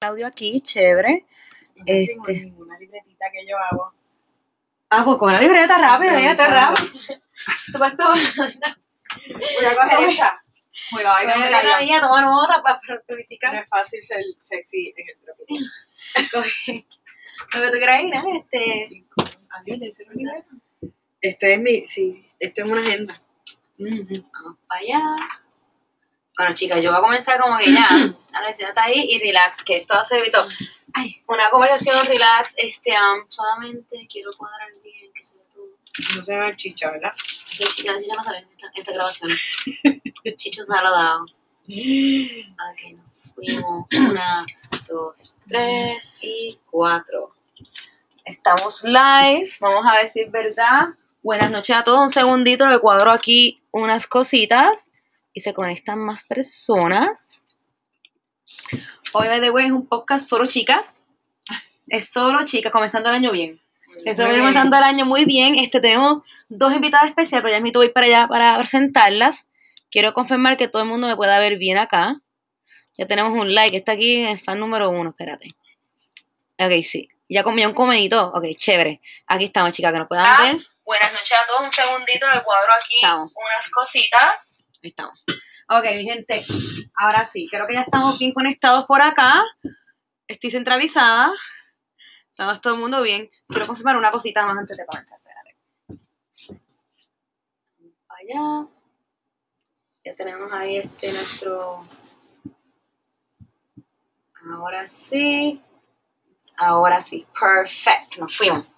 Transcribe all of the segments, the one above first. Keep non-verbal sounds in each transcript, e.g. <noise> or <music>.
audio aquí, chévere. No Este. sin ninguna libretita que yo hago. Ah, pues con una libreta rápido, fíjate, Improvisando. rápido. <laughs> Tú vas. Voy a coger esta. Cuidado, ahí no me Libreta caiga. mía, toma nota para para No practicar. es fácil ser sexy en el trópico. <laughs> Coge Lo que tú quieras ir, ¿eh? Este. Adiós, ¿le hicieron libreta? Este es mi, sí, esto es una agenda. Vamos para allá. Bueno, chicas, yo voy a comenzar como que ya. <clears throat> Ahora siéntate ahí y relax, que esto va a servir todo. Ay, una conversación relax. Este, um, solamente quiero cuadrar bien, que se vea todo. No se va el chicha, ¿verdad? Que chicas, Chicho no sabe en esta, esta grabación. Chicho se ha dado. <clears throat> Ok, nos fuimos. Una, dos, tres y cuatro. Estamos live. Vamos a ver si es verdad. Buenas noches a todos. Un segundito, le cuadro aquí unas cositas y se conectan más personas. Hoy, by the way, es un podcast solo chicas. Es solo chicas, comenzando el año bien. Bien. comenzando el año muy bien. Este, tenemos dos invitadas especiales, pero ya mismo voy para allá para presentarlas. Quiero confirmar que todo el mundo me pueda ver bien acá. Ya tenemos un like, está aquí en el fan número uno, espérate. Ok, sí. Ya comió un comedito. Ok, chévere. Aquí estamos, chicas, que nos puedan Ah. ver. Buenas noches a todos. Un segundito, le cuadro aquí Estamos. unas cositas. Ahí estamos. Ok, mi gente. Ahora sí, creo que ya estamos bien conectados por acá. Estoy centralizada. Estamos todo el mundo bien. Quiero confirmar una cosita más antes de comenzar. Espérate. Allá. Ya tenemos ahí este nuestro. Ahora sí. Ahora sí. Perfecto. Nos fuimos.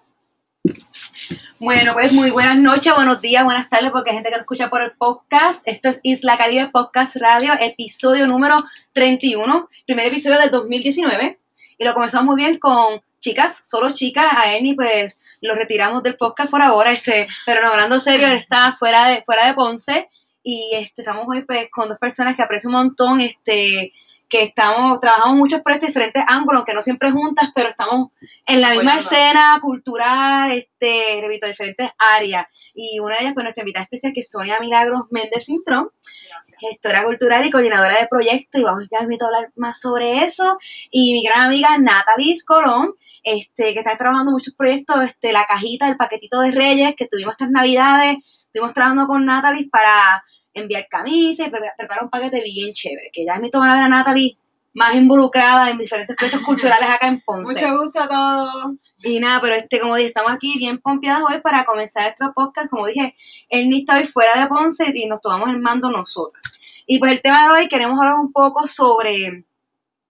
Bueno, pues muy buenas noches, buenos días, buenas tardes, porque hay gente que nos escucha por el podcast. Esto es Isla Caribe Podcast Radio, episodio número 31, primer episodio del 2019. Y lo comenzamos muy bien con chicas, solo chicas. A Ernie, pues lo retiramos del podcast por ahora, este, pero no, hablando serio, él está fuera de, fuera de Ponce. Y este, estamos hoy pues con dos personas que aprecio un montón, este, que estamos, trabajamos muchos proyectos de diferentes ángulos, que no siempre juntas, pero estamos en la misma escena cultural, este, repito, diferentes áreas. Y una de ellas, pues nuestra invitada especial, que es Sonia Milagros Méndez Cintrón, gestora cultural y coordinadora de proyectos, y vamos ya a hablar más sobre eso. Y mi gran amiga Natalie Colón, este, que está trabajando muchos proyectos, este, la cajita, el paquetito de Reyes, que tuvimos estas navidades, estuvimos trabajando con Natalie para enviar camisas y pre- preparar un paquete bien chévere, que ya mismo van a ver a Natalie más involucrada en diferentes proyectos culturales acá en Ponce. Mucho gusto a todos. Y nada, pero este, como dije, estamos aquí bien pompeadas hoy para comenzar nuestro podcast. Como dije, Ernie está hoy fuera de Ponce y nos tomamos el mando nosotras. Y pues el tema de hoy queremos hablar un poco sobre,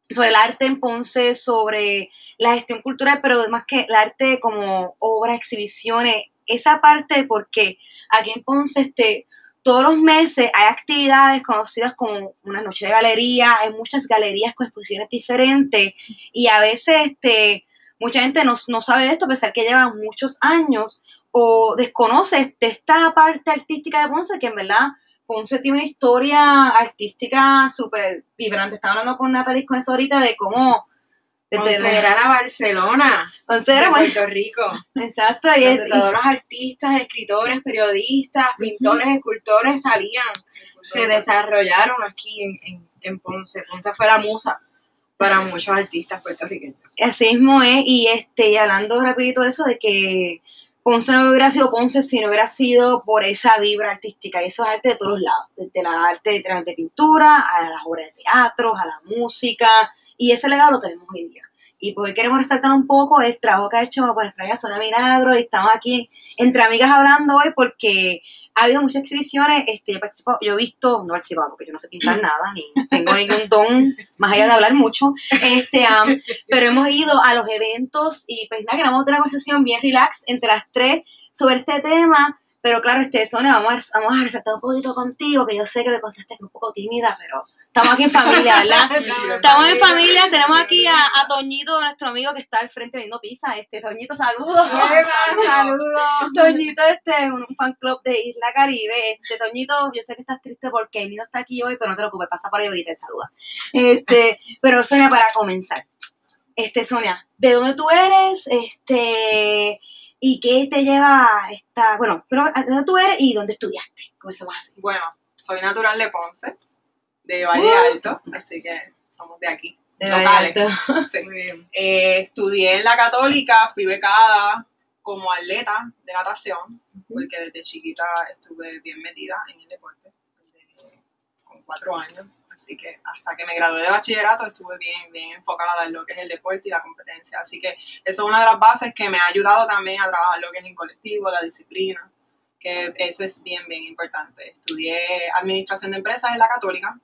sobre el arte en Ponce, sobre la gestión cultural, pero además que el arte como obras, exhibiciones, esa parte porque aquí en Ponce, este, todos los meses hay actividades conocidas como una noche de galería, hay muchas galerías con exposiciones diferentes y a veces este, mucha gente no, no sabe de esto a pesar que llevan muchos años o desconoce de esta parte artística de Ponce que en verdad Ponce tiene una historia artística súper vibrante. Estaba hablando con Natalie con eso ahorita de cómo... desde- Considerar a Barcelona, Ponce de era, bueno, Puerto Rico, exacto, y es- todos los artistas, escritores, periodistas, pintores, escultores salían, se desarrollaron aquí en, en, en Ponce. Ponce fue la musa para muchos artistas puertorriqueños. Así mismo es, y este, y hablando rapidito de eso, de que Ponce no hubiera sido Ponce si no hubiera sido por esa vibra artística, y eso es arte de todos lados, desde la arte literalmente de pintura, a las obras de teatro, a la música, y ese legado lo tenemos hoy día. Y pues hoy queremos resaltar un poco el trabajo que ha hecho por amiga Sonia Milagro, y estamos aquí entre amigas hablando hoy porque ha habido muchas exhibiciones, este, yo, yo he visto, no he participado porque yo no sé pintar nada, ni tengo ningún don, más allá de hablar mucho, este, am, pero hemos ido a los eventos y pues nada, queremos tener una conversación bien relax entre las tres sobre este tema, pero claro, este, Sonia, vamos a, vamos a resaltar un poquito contigo, que yo sé que me contaste que es un poco tímida, pero estamos aquí en familia, ¿verdad? <laughs> Estamos en familia, tenemos aquí a, a Toñito, nuestro amigo que está al frente viendo pizza, este, Toñito, saludos. <laughs> Saludos. Toñito, este, un fan club de Isla Caribe. Este, Toñito, yo sé que estás triste porque no está aquí hoy, pero no te preocupes, pasa por ahí ahorita y saluda. Este, <laughs> pero Sonia, para comenzar. Este, Sonia, ¿de dónde tú eres? Este, ¿y qué te lleva a esta, bueno, pero ¿de dónde tú eres y dónde estudiaste? Comenzamos así. Bueno, soy natural de Ponce, de Valle Uh. Alto, así que somos de aquí. De locales. verdad. <laughs> Sí. Muy bien. Eh, estudié en la católica, fui becada como atleta de natación, porque desde chiquita estuve bien metida en el deporte, desde- con cuatro años. Así que hasta que me gradué de bachillerato estuve bien, bien enfocada en lo que es el deporte y la competencia. Así que eso es una de las bases que me ha ayudado también a trabajar lo que es en colectivo, la disciplina, que eso es bien, bien importante. Estudié administración de empresas en la católica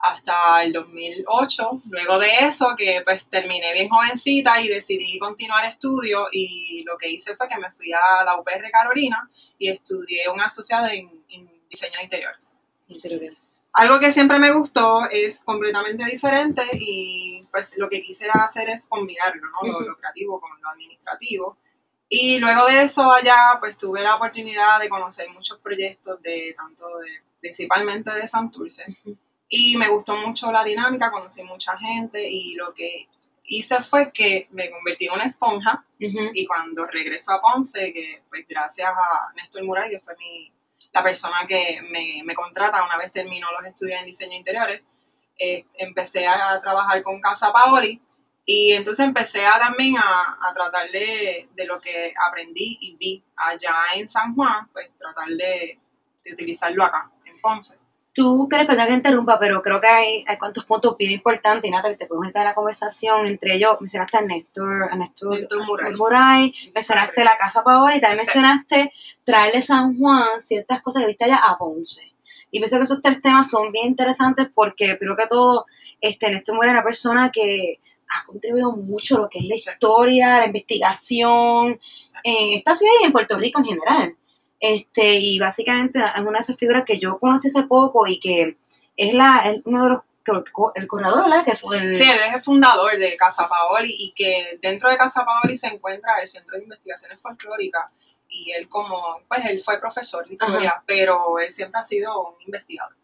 hasta el 2008. Luego de eso, que pues terminé bien jovencita y decidí continuar estudios y lo que hice fue que me fui a la UPR Carolina y estudié un asociado en, en diseño de interiores. Que- Algo que siempre me gustó es completamente diferente y pues lo que quise hacer es combinarlo, ¿no? Lo- lo creativo con lo administrativo. Y luego de eso allá, pues tuve la oportunidad de conocer muchos proyectos de tanto de, principalmente de Santurce. Y me gustó mucho la dinámica, conocí mucha gente y lo que hice fue que me convertí en una esponja y cuando regreso a Ponce, que pues gracias a Néstor Muray, que fue mi, la persona que me, me contrata una vez terminó los estudios en diseño interiores, eh, empecé a trabajar con Casa Paoli y entonces empecé a, también a, a tratar de, lo que aprendí y vi allá en San Juan, pues tratar de, utilizarlo acá, en. Tú crees, perdón que interrumpa, pero creo que hay, hay cuantos puntos bien importantes, y Natalie, te podemos meter en la conversación. Entre ellos, mencionaste a Néstor, a Néstor, Néstor Muray. Muray, mencionaste la Casa Paola y también mencionaste traerle San Juan ciertas cosas que viste allá a Ponce. Y pienso que esos tres temas son bien interesantes porque, primero que todo, este, Néstor Muray es una persona que ha contribuido mucho a lo que es la historia, la investigación en esta ciudad y en Puerto Rico en general. Este, y básicamente es una de esas figuras que yo conocí hace poco y que es la, es uno de los, el corredor, ¿verdad? Que fue el, Sí, él es el fundador de Casa Paoli y que dentro de Casa Paoli se encuentra el Centro de Investigaciones Folclóricas y él como, pues él fue profesor de historia, pero él siempre ha sido un investigador,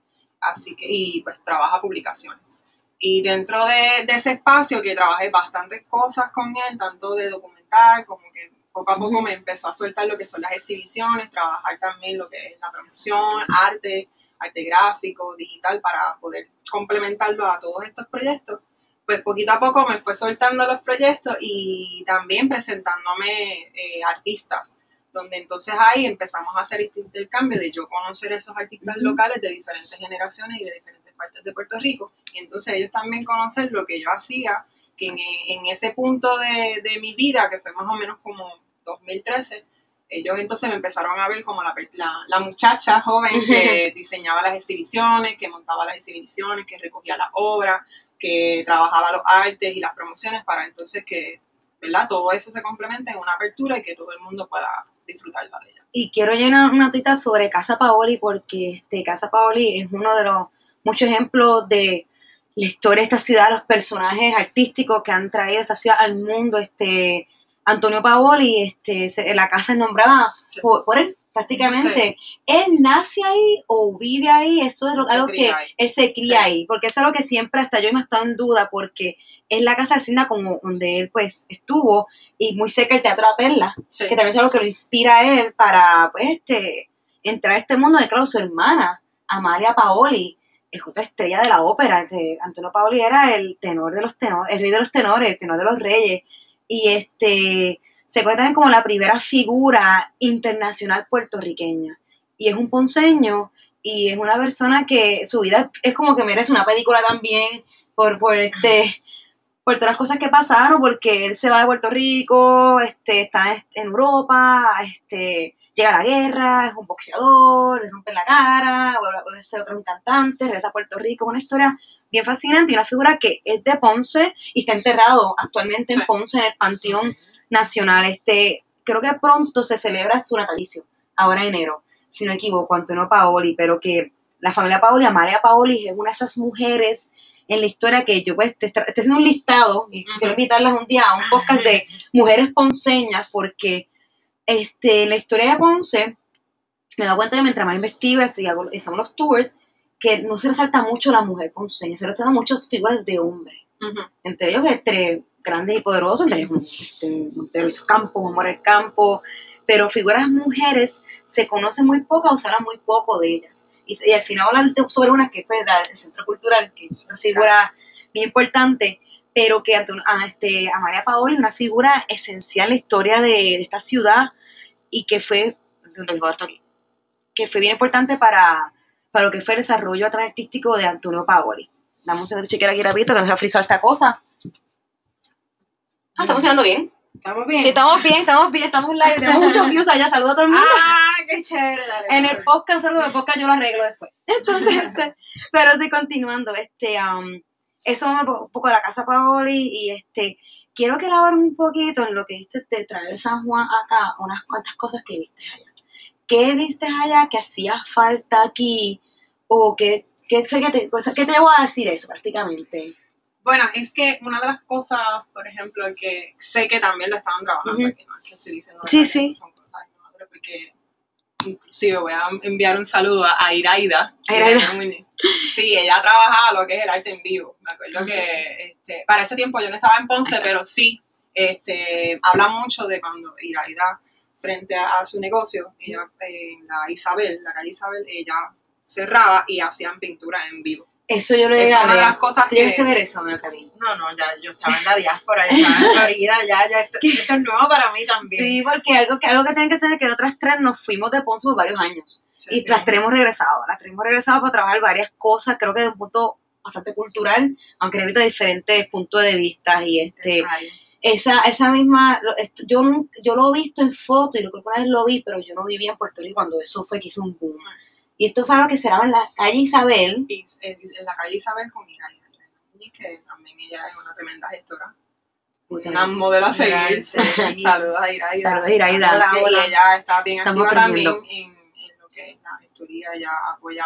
así que, y pues trabaja publicaciones. Y dentro de, de ese espacio que trabajé bastantes cosas con él, tanto de documental como que poco a poco me empezó a soltar lo que son las exhibiciones, trabajar también lo que es la promoción, arte, arte gráfico, digital, para poder complementarlo a todos estos proyectos. Pues poquito a poco me fue soltando los proyectos y también presentándome eh, artistas, donde entonces ahí empezamos a hacer este intercambio de yo conocer esos artistas locales de diferentes generaciones y de diferentes partes de Puerto Rico, y entonces ellos también conocer lo que yo hacía, que en, en ese punto de, de mi vida, que fue más o menos como 2013, ellos entonces me empezaron a ver como la, la, la muchacha joven que <laughs> diseñaba las exhibiciones, que montaba las exhibiciones, que recogía las obras, que trabajaba los artes y las promociones para entonces que, ¿verdad? Todo eso se complemente en una apertura y que todo el mundo pueda disfrutarla de ella. Y quiero llenar una tuita sobre Casa Paoli porque este, Casa Paoli es uno de los muchos ejemplos de la historia de esta ciudad, los personajes artísticos que han traído esta ciudad al mundo. Este, Antonio Paoli, este, se- la casa es nombrada Sí. por, por él prácticamente. Él nace ahí o vive ahí, eso es algo que ahí. él se cría Sí. ahí, porque eso es lo que siempre hasta yo me he estado en duda, porque es la casa vecina como donde él pues estuvo y muy cerca el Teatro La Perla que también es algo que lo inspira a él para, pues, este, entrar a este mundo. Y claro, su hermana, Amalia Paoli, es otra estrella de la ópera. Antonio Paoli era el tenor de los tenores, el rey de los tenores, el tenor de los reyes. Y este, se cuenta también como la primera figura internacional puertorriqueña. Y es un ponceño y es una persona que su vida es como que merece una película también por, por este por todas las cosas que pasaron, porque él se va de Puerto Rico, este, está en Europa, este, llega a la guerra, es un boxeador, le rompen la cara, vuelve ser otro un cantante, regresa a Puerto Rico, una historia bien fascinante y una figura que es de Ponce y está enterrado actualmente en Sí. Ponce, en el Panteón Nacional. Este, creo que pronto se celebra su natalicio, ahora en enero, si no equivoco, Antonio Paoli, pero que la familia Paoli, Amalia Paoli, es una de esas mujeres en la historia que yo pues te estoy haciendo un listado y quiero invitarlas un día a un podcast de <laughs> mujeres ponceñas porque este, en la historia de Ponce me dado cuenta que mientras más investigo y hacemos los tours que no se resalta mucho la mujer ponceña, se resaltan muchas figuras de hombres Ujú. entre ellos entre grandes y poderosos, entre ellos este, Montero hizo Campo, Amor el Campo, pero figuras mujeres se conocen muy poco o se habla muy poco de ellas. Y, y al final hablan sobre una que es pues, el Centro Cultural, que es una figura bien importante, pero que Anton- a, este, Amalia Paoli es una figura esencial en la historia de, de esta ciudad y que fue, que fue bien importante para, para lo que fue el desarrollo artístico de Antonio Paoli. Dame un segundo, chequear aquí rapidito que no se ha frisado esta cosa. Ah, estamos funcionando bien. ¿Estamos bien? Sí, estamos bien, estamos bien, estamos live, tenemos muchos views allá, saludos a todo el mundo. Ah, qué chévere. Dale, En el podcast, saludos, el podcast yo lo arreglo después. Entonces, <laughs> este, pero sí, continuando, este, um, eso un poco de la casa Paoli y este, quiero que elabores un poquito en lo que viste de traer San Juan acá, unas cuantas cosas que viste allá. ¿Qué viste allá que hacía falta aquí? ¿O qué, qué, que te, qué te voy a decir eso prácticamente? Bueno, es que una de las cosas, por ejemplo, que sé que también lo estaban trabajando Ujú. aquí, no es que estoy diciendo Sí, que sí. son cosas porque inclusive voy a enviar un saludo a, Iraida. A Iraida. Sí, ella trabajaba lo que es el arte en vivo. Me acuerdo que este, para ese tiempo yo no estaba en Ponce, pero sí, este, habla mucho de cuando Iraida, frente a, a su negocio, ella eh, en la Isabel, la calle Isabel, ella cerraba y hacían pintura en vivo. Eso yo lo Es llegué a una de ver. las cosas ¿Tú llegaste que- a ver eso, Natalie? No, no, ya yo estaba en la diáspora, yo estaba en Florida, ya, ya, esto, esto es nuevo para mí también. Sí, porque algo que, algo que tienen que hacer es que otras tres nos fuimos de Ponce por varios años. Sí, y sí. las tres hemos regresado. Las tres hemos regresado para trabajar varias cosas, creo que de un punto bastante cultural, aunque he visto diferentes puntos de vista y este Ay, esa esa misma lo- esto- yo yo lo he visto en foto y lo que una vez lo vi, pero yo no vivía en Puerto Rico cuando eso fue que hizo un boom. Y esto fue algo que se daba en la calle Isabel. Y, eh, en la calle Isabel con Muñiz, que también ella es una tremenda gestora. Una modelo a seguir. Sí, sí. Saludos a Iraida. Saludos, Iraida. Hola, Hola. Y ella está bien Estamos activa también aprendiendo. en, en lo que es la gestoría. Ella apoya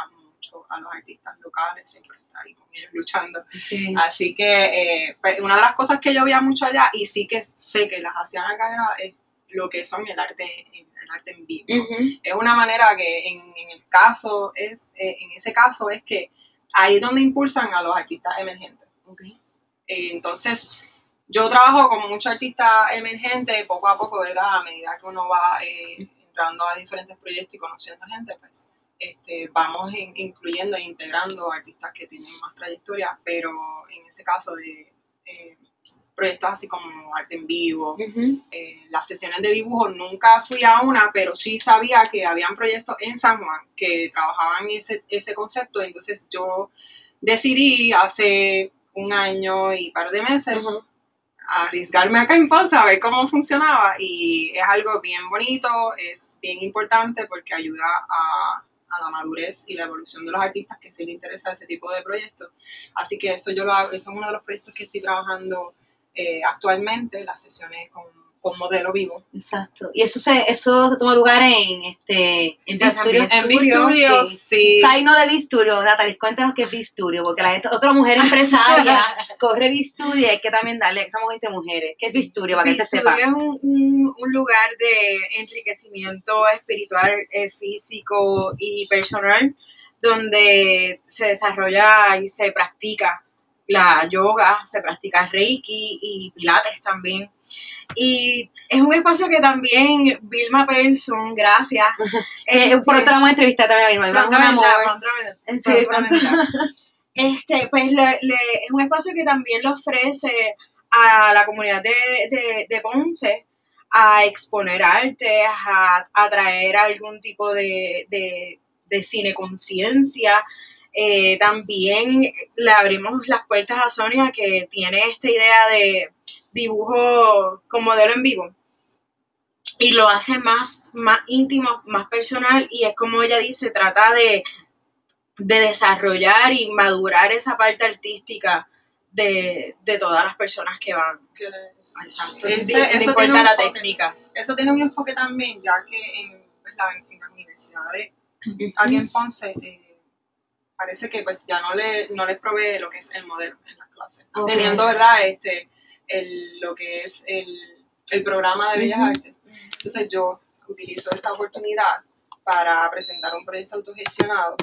mucho a los artistas locales, siempre está ahí con ellos luchando. Sí. Así que eh, pues, una de las cosas que yo veía mucho allá y sí que sé que las hacían acá era eh, lo que son el arte, el arte en vivo. Es una manera que en, en el caso es, eh, en ese caso es que ahí es donde impulsan a los artistas emergentes. Eh, entonces, yo trabajo con muchos artistas emergentes, poco a poco, ¿verdad? A medida que uno va eh, entrando a diferentes proyectos y conociendo gente, pues este, vamos in- incluyendo e integrando artistas que tienen más trayectoria, pero en ese caso de eh, proyectos así como arte en vivo, eh, las sesiones de dibujo nunca fui a una, pero sí sabía que habían proyectos en San Juan que trabajaban ese, ese concepto, entonces yo decidí hace un año y par de meses arriesgarme acá en Ponce a ver cómo funcionaba y es algo bien bonito, es bien importante porque ayuda a, a la madurez y la evolución de los artistas que sí les interesa ese tipo de proyectos. Así que eso yo lo hago, eso es uno de los proyectos que estoy trabajando eh, actualmente, las sesiones con, con modelo vivo. Exacto. Y eso se, eso se toma lugar en este en Sí, Bisturio. también. En mi estudio, sí. sí. Saino de Bisturio, Natalie, cuéntanos qué es Bisturio, porque la gente, otra mujer empresaria <laughs> corre Bisturio y hay que también darle, estamos entre mujeres, ¿qué es Bisturio? Para que te Bisturio sepa. es un, un- un lugar de enriquecimiento espiritual, eh, físico y personal, donde se desarrolla y se practica la yoga, se practica reiki y pilates también. Y es un espacio que también Vilma Persson, gracias. <laughs> Eh, este, pronto vamos a entrevistar también a Vilma, un amor. prontamente. Sí, pronto. <laughs> Este, pues le- le- es un espacio que también le ofrece a la comunidad de, de, de Ponce a exponer arte, a, a traer algún tipo de, de, de cine conciencia. Eh, también le abrimos las puertas a Sonia que tiene esta idea de dibujo con modelo en vivo y lo hace más, más íntimo, más personal y es como ella dice, trata de, de desarrollar y madurar esa parte artística de, de todas las personas que van. Exacto. Ese- no eso importa tiene un la enfoque. técnica. Eso tiene un enfoque también, ya que en, pues, la, en las universidades aquí en Ponce eh, parece que pues ya no le no les provee lo que es el modelo en las clases teniendo verdad este el, lo que es el, el programa de bellas artes. Entonces yo utilizo esa oportunidad para presentar un proyecto autogestionado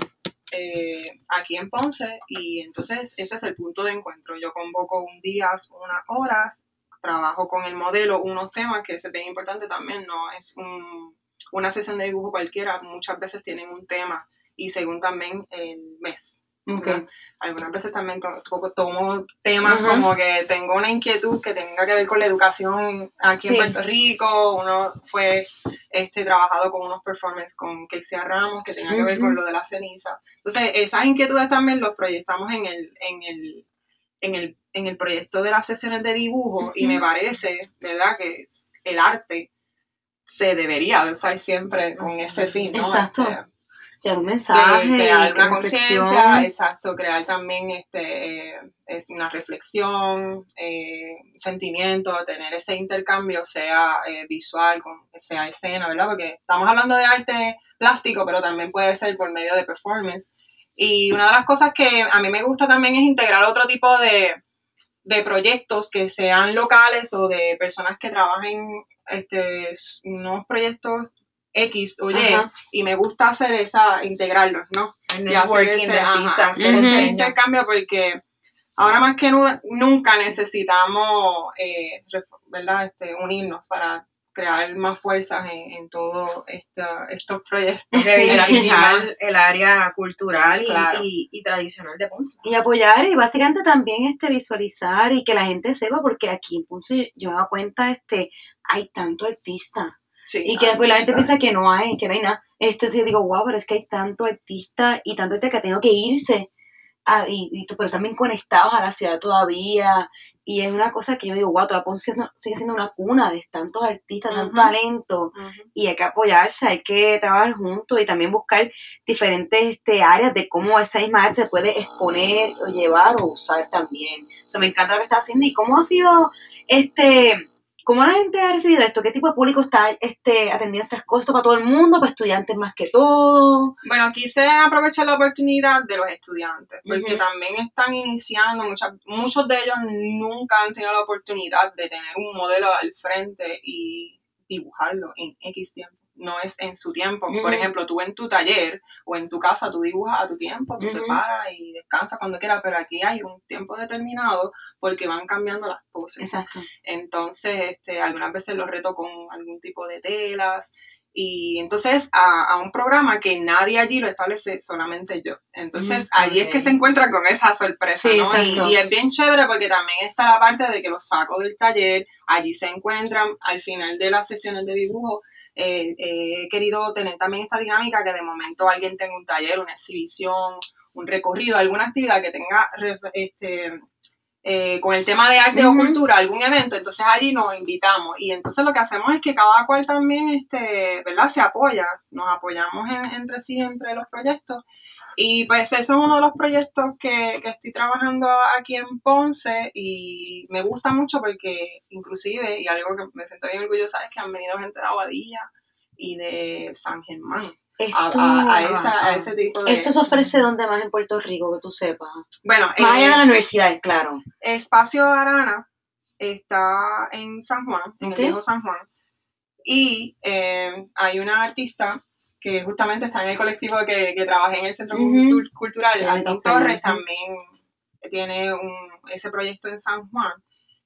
eh, aquí en Ponce y entonces ese es el punto de encuentro. Yo convoco un día unas horas trabajo con el modelo unos temas que es bien importante también no es un una sesión de dibujo cualquiera muchas veces tienen un tema y según también el mes Ok. ¿verdad? Algunas veces también to- to- tomo temas Ajá. como que tengo una inquietud que tenga que ver con la educación aquí Sí. en Puerto Rico. Uno fue este, trabajado con unos performances con Kexia Ramos que tenía que ver con lo de la ceniza. Entonces, esas inquietudes también los proyectamos en el, en el, en el, en el proyecto de las sesiones de dibujo y me parece, ¿verdad?, que el arte se debería de usar siempre con ese fin, ¿no? Exacto. Este, Ya un de mensaje. crear una conciencia, exacto, crear también este, eh, es una reflexión, eh, sentimiento, tener ese intercambio, sea eh, visual, sea escena, ¿verdad? Porque estamos hablando de arte plástico, pero también puede ser por medio de performance. Y una de las cosas que a mí me gusta también es integrar otro tipo de, de proyectos que sean locales o de personas que trabajen este, unos proyectos X o Y, Ajá. y me gusta hacer esa, integrarlos, ¿no? El Y hacer ese, ajá, hacer ese intercambio porque ahora más que nu- nunca necesitamos, eh, ¿verdad? Este, unirnos para crear más fuerzas en, en todos estos proyectos. Revitalizar <laughs> el área cultural y, Claro. y- y tradicional de Ponce. Y apoyar y básicamente también este visualizar y que la gente sepa, porque aquí en Ponce yo me doy cuenta, este, hay tanto artista. Sí, Y que después la gente piensa que no hay, que no hay nada. Este sí digo, wow, pero es que hay tanto artista y tanto artista que ha tenido que irse. a- y, y- pero también conectados a la ciudad todavía. Y es una cosa que yo digo, wow, todavía Ponce sigue- siendo una cuna de tantos artistas, tanto Ujú. talento. Ujú. Y hay que apoyarse, hay que trabajar juntos y también buscar diferentes este, áreas de cómo esa misma arte se puede exponer o llevar o usar también. O sea, me encanta lo que estás haciendo y cómo ha sido este ¿Cómo la gente ha recibido esto? ¿Qué tipo de público está este, atendiendo estas cosas para todo el mundo? ¿Para estudiantes más que todo? Bueno, quise aprovechar la oportunidad de los estudiantes, porque también están iniciando, muchas, muchos de ellos nunca han tenido la oportunidad de tener un modelo al frente y dibujarlo en X tiempo. No es en su tiempo. Por ejemplo, tú en tu taller o en tu casa, tú dibujas a tu tiempo, tú te paras y descansas cuando quieras, pero aquí hay un tiempo determinado porque van cambiando las poses. Exacto. Entonces, este, algunas veces los reto con algún tipo de telas. Y entonces a, a un programa que nadie allí lo establece, solamente yo. Entonces Mm, allí es que se encuentran con esa sorpresa, Sí, ¿no? Y, y es bien chévere porque también está la parte de que los saco del taller, allí se encuentran al final de las sesiones de dibujo. Eh, eh, he querido tener también esta dinámica que de momento alguien tenga un taller, una exhibición, un recorrido, alguna actividad que tenga este, eh, con el tema de arte o cultura, algún evento, entonces allí nos invitamos. Y entonces lo que hacemos es que cada cual también, este, ¿verdad? Se apoya, nos apoyamos en- entre sí, entre los proyectos y pues ese es uno de los proyectos que, que estoy trabajando aquí en Ponce y me gusta mucho porque inclusive, y algo que me siento bien orgullosa es que han venido gente de Aguadilla y de San Germán a, Esto, a- a esa- a ese tipo de... esto se ofrece donde más en Puerto Rico, que tú sepas. Bueno, Más allá eh, de la universidad, claro. Espacio Arana está en San Juan, en Ok. el viejo San Juan. Y eh, hay una artista que justamente está en el colectivo que, que trabaja en el Centro Ujú. Cultu- Cultural, ok, Torres, también tiene un, ese proyecto en San Juan.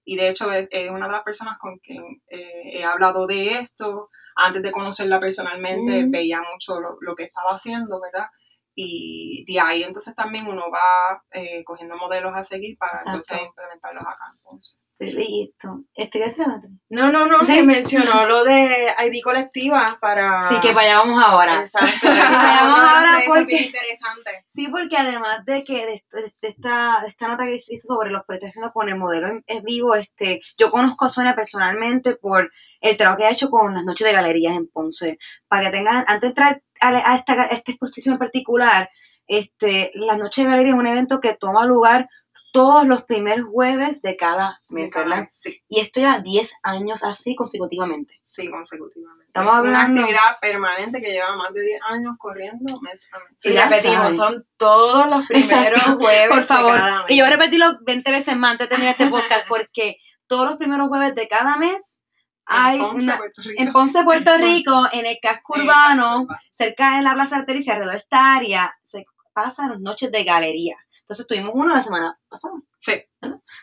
Y de hecho es, es una de las personas con quien eh, he hablado de esto. Antes de conocerla personalmente, Mm. veía mucho lo, lo que estaba haciendo, ¿verdad? Y de ahí entonces también uno va eh, cogiendo modelos a seguir para Exacto. entonces implementarlos acá. Entonces. Listo. Este, ¿qué será? No, no, no, Sí. se mencionó lo de ID colectiva para... Sí, que para allá vamos ahora. Exacto. <laughs> vayamos ahora Esto es porque- bien interesante. Sí, porque además de que de, esto- de esta, de esta nota que se hizo sobre los proyectos haciendo con el modelo en, en vivo, este, yo conozco a Sonia personalmente por el trabajo que ha hecho con las noches de galerías en Ponce. Para que tengan, antes de entrar a, a esta, a esta exposición en particular, este, las noches de galerías es un evento que toma lugar todos los primeros jueves de cada mes, ¿verdad? Sí, Y esto lleva 10 años así consecutivamente. sí, consecutivamente. Estamos es hablando- una actividad permanente que lleva más de 10 años corriendo mes a mes. Y repetimos, son todos los primeros Exacto. jueves Por de favor. cada mes. Y yo voy a repetirlo 20 veces más antes de terminar este podcast, <laughs> porque todos los primeros jueves de cada mes hay en Ponce, una, Puerto Rico. en Ponce, Puerto Rico, en el casco En el urbano, casco cerca de la Plaza Artericia, alrededor de esta área, se pasan las noches de galería. Entonces tuvimos uno la semana pasada, Sí,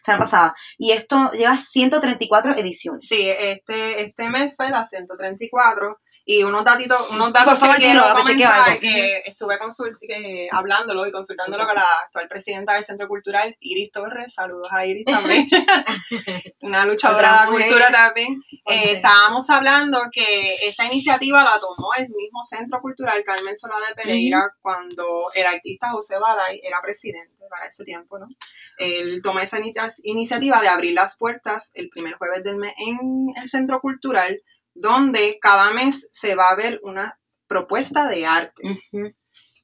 semana pasada. Y esto lleva 134 ediciones. sí, este, este mes fue la 134 Y unos datitos, unos datos Por favor, que quiero que comentar, que estuve consult eh, hablándolo y consultándolo con la actual presidenta del Centro Cultural, Iris Torres, saludos a Iris también, <laughs> una luchadora de cultura también. Eh, estábamos hablando que esta iniciativa la tomó el mismo Centro Cultural Carmen Solá de Pereira cuando el artista José Balay era presidente para ese tiempo, ¿no? Él toma esa inicia- iniciativa de abrir las puertas el primer jueves del mes en el Centro Cultural, donde cada mes se va a ver una propuesta de arte Ujú.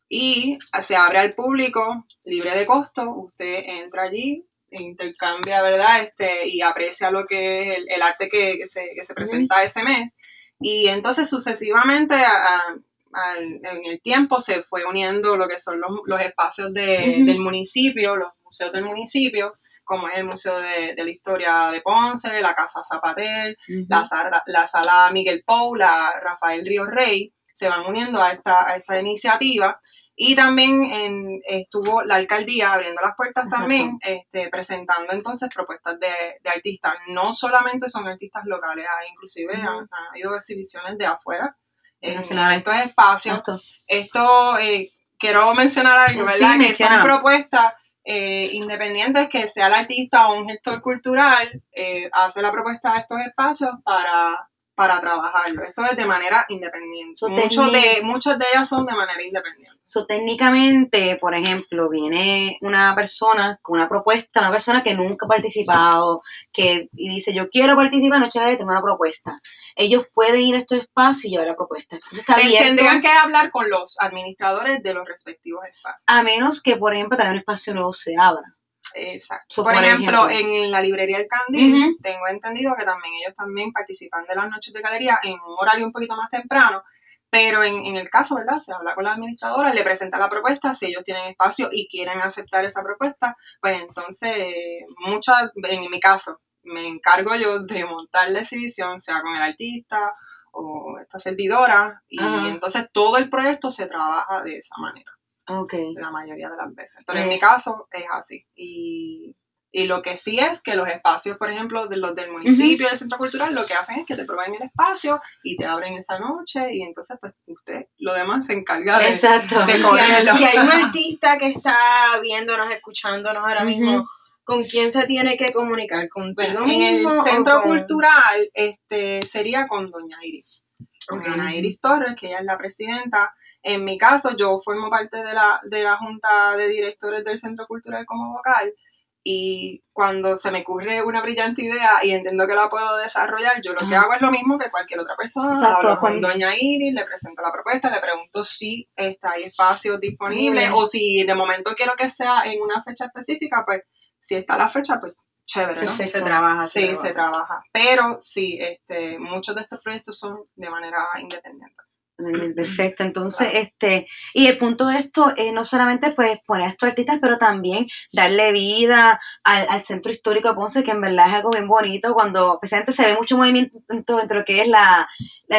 y se abre al público libre de costo. Usted entra allí, e intercambia, ¿verdad? Este, y aprecia lo que es el, el arte que, que se, que se presenta ese mes. Y entonces sucesivamente a- a- al- en el tiempo se fue uniendo lo que son los, los espacios de- del municipio, los museos del municipio, como es el Museo de, de la Historia de Ponce, la Casa Zapatel, la sala, la sala Miguel Pou, la Rafael Río Rey, se van uniendo a esta, a esta iniciativa. Y también en- estuvo la alcaldía abriendo las puertas Exacto. también, este, presentando entonces propuestas de, de artistas. No solamente son artistas locales, hay inclusive Ujú. han, han habido exhibiciones de afuera en estos espacios. Exacto. Esto, eh, quiero mencionar algo, Sí, ¿verdad? que menciónalo. son propuestas eh, independientes, que sea el artista o un gestor cultural, eh, hace la propuesta de estos espacios para, para trabajarlo. Esto es de manera independiente. So, Muchos de, muchas de ellas son de manera independiente. So, técnicamente, por ejemplo, viene una persona con una propuesta, una persona que nunca ha participado, que y dice, yo quiero participar, no chévere, tengo una propuesta. Ellos pueden ir a estos espacios y llevar la propuesta. Entonces está Ten- abierto, Tendrían que hablar con los administradores de los respectivos espacios. a menos que, por ejemplo, también un espacio nuevo se abra. Exacto. So, por, por ejemplo, ejemplo. en la librería El Candil, tengo entendido que también ellos también participan de las noches de galería en un horario un poquito más temprano, pero en, en el caso, ¿verdad? Se habla con la administradora, le presenta la propuesta, si ellos tienen espacio y quieren aceptar esa propuesta, pues entonces, muchas, en mi caso, me encargo yo de montar la exhibición, sea con el artista o esta servidora, y Ajá. entonces todo el proyecto se trabaja de esa manera La mayoría de las veces. Pero en Eh. mi caso es así. Y, y lo que sí es que los espacios, por ejemplo, de los del municipio del centro cultural, lo que hacen es que te proveen el espacio y te abren esa noche y entonces pues usted lo demás se encarga de... Exacto. de <laughs> Si hay, si hay un <laughs> artista que está viéndonos, escuchándonos ahora mismo. ¿con quién se tiene que comunicar? ¿Contigo Bueno, en el centro con- cultural este, sería con doña Iris. Con doña Iris Torres, que ella es la presidenta. En mi caso, yo formo parte de la, de la junta de directores del centro cultural como vocal. Y cuando se me ocurre una brillante idea y entiendo que la puedo desarrollar, yo lo que hago es lo mismo que cualquier otra persona. Exacto, Hablo con doña Iris, le presento la propuesta, le pregunto si está, hay espacios disponibles o si de momento quiero que sea en una fecha específica, pues si está la fecha, pues chévere, ¿no? Se trabaja. Sí, se trabaja. Pero sí, este, muchos de estos proyectos son de manera independiente. <clears throat> Perfecto, entonces, este, y el punto de esto es no solamente pues poner a estos artistas, pero también darle vida al, al centro histórico de Ponce, que en verdad es algo bien bonito, cuando especialmente se ve mucho movimiento entre lo que es la-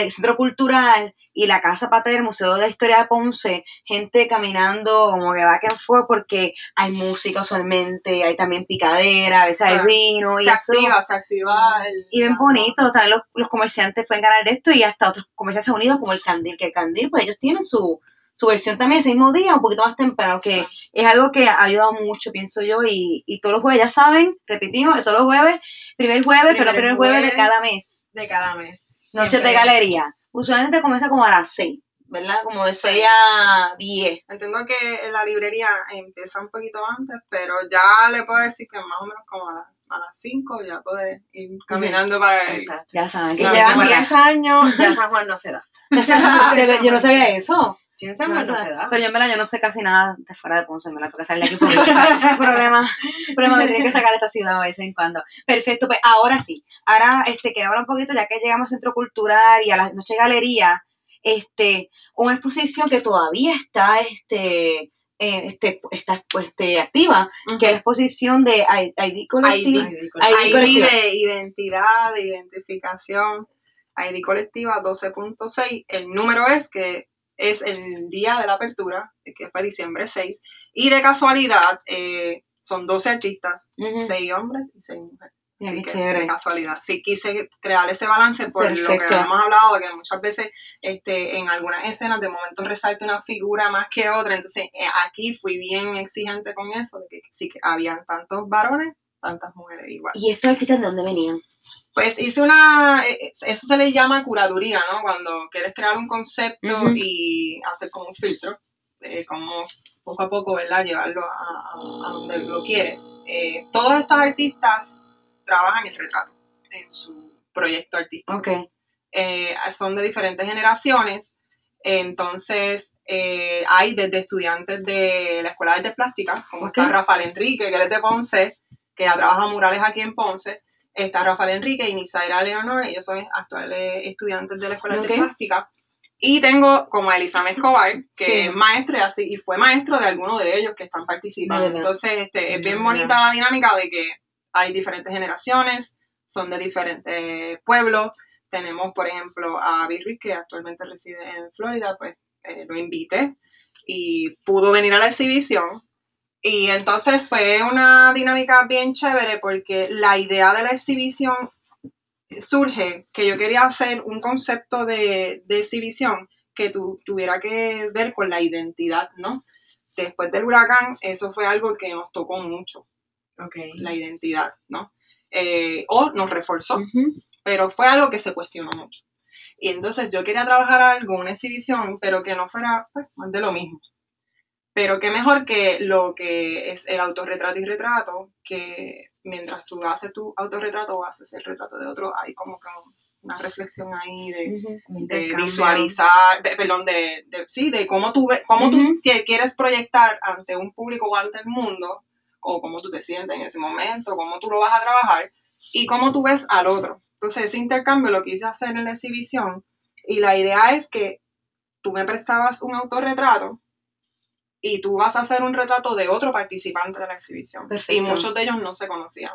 el centro cultural y la casa paterna, el Museo de la Historia de Ponce, gente caminando como que back and forth, porque hay música usualmente, hay también picadera, a veces hay Se- vino, y se eso. activa, se activa el... y bien bonito, también los, los comerciantes pueden ganar de esto y hasta otros comerciantes unidos como el Candil, que el Candil, pues ellos tienen su, su versión también ese mismo día, un poquito más temprano, que es algo que ha ayudado mucho, pienso yo, y, y todos los jueves, ya saben, repetimos, todos los jueves, primer jueves, pero primer jueves de cada mes, De cada mes. Noches de galería. Usualmente se comienza como a las 6, ¿verdad? Como de Sí, 6 a 10. Entiendo que la librería empieza un poquito antes, pero ya le puedo decir que más o menos como a, las- a las 5 ya puede ir caminando para el... Exacto. Ya saben Y que bueno. 10 años, ya <laughs> San Juan no se da. <laughs> yo no sabía eso. Sí, en San Juan no No, se da. Pero yo en verdad yo no sé casi nada de fuera de Ponce, me la toca salir de aquí por <laughs> problema, problema me tiene que sacar de esta ciudad de vez en cuando. Perfecto, pues ahora sí, ahora este que habla un poquito, ya que llegamos al Centro Cultural y a la Noche Galería, este, una exposición que todavía está este eh, este, está pues, este, activa, que es la exposición de ID Collective. ID. ID ID colectiva. de identidad, de identificación, ID colectiva 12.6. El número es que es el día de la apertura, que fue diciembre 6. Y de casualidad, eh, son 12 artistas, Ujú. 6 hombres y 6 mujeres. Así que, de casualidad. Sí, quise crear ese balance por lo que hemos hablado, de que muchas veces este, en algunas escenas de momento resalta una figura más que otra. Entonces, eh, aquí fui bien exigente con eso, de que sí que habían tantos varones, tantas mujeres igual. ¿Y estos artistas de dónde venían? Pues hice una, eh, eso se le llama curaduría, ¿no? Cuando quieres crear un concepto Ujú. y hacer como un filtro, eh, como poco a poco, ¿verdad? Llevarlo a, donde lo quieres. Eh, todos estos artistas trabajan el retrato en su proyecto artístico. Ok. Eh, son de diferentes generaciones. Entonces, hay desde estudiantes de la Escuela de Artes Plásticas, como está Rafael Enrique, que él es de Ponce, que ha trabajado murales aquí en Ponce. Está Rafael Enrique y Nisaira Leonor, ellos son actuales estudiantes de la Escuela de Artes Ok. Plásticas. Y tengo como a Elizabeth Escobar, que Sí. es maestra así, y fue maestro de algunos de ellos que están participando. De. Entonces, este, es bien De bonita la dinámica de que hay diferentes generaciones, son de diferentes pueblos. Tenemos, por ejemplo, a Birri, que actualmente reside en Florida, pues eh, lo invité y pudo venir a la exhibición. Y entonces fue una dinámica bien chévere porque la idea de la exhibición surge que yo quería hacer un concepto de, de exhibición que tu- tuviera que ver con la identidad, ¿no? Después del huracán, eso fue algo que nos tocó mucho, la identidad, ¿no? Eh, o nos reforzó pero fue algo que se cuestionó mucho. Y entonces yo quería trabajar algo, una exhibición, pero que no fuera pues, más de lo mismo. Pero qué mejor que lo que es el autorretrato y retrato, que mientras tú haces tu autorretrato o haces el retrato de otro, hay como que una reflexión ahí de, visualizar, de- perdón, de, de- sí, de cómo tú, ve- cómo tú Ujú. que quieres proyectar ante un público o ante el mundo, o cómo tú te sientes en ese momento, cómo tú lo vas a trabajar, y cómo tú ves al otro. Entonces, ese intercambio lo quise hacer en la exhibición, y la idea es que tú me prestabas un autorretrato, y tú vas a hacer un retrato de otro participante de la exhibición. Perfecto. Y muchos de ellos no se conocían.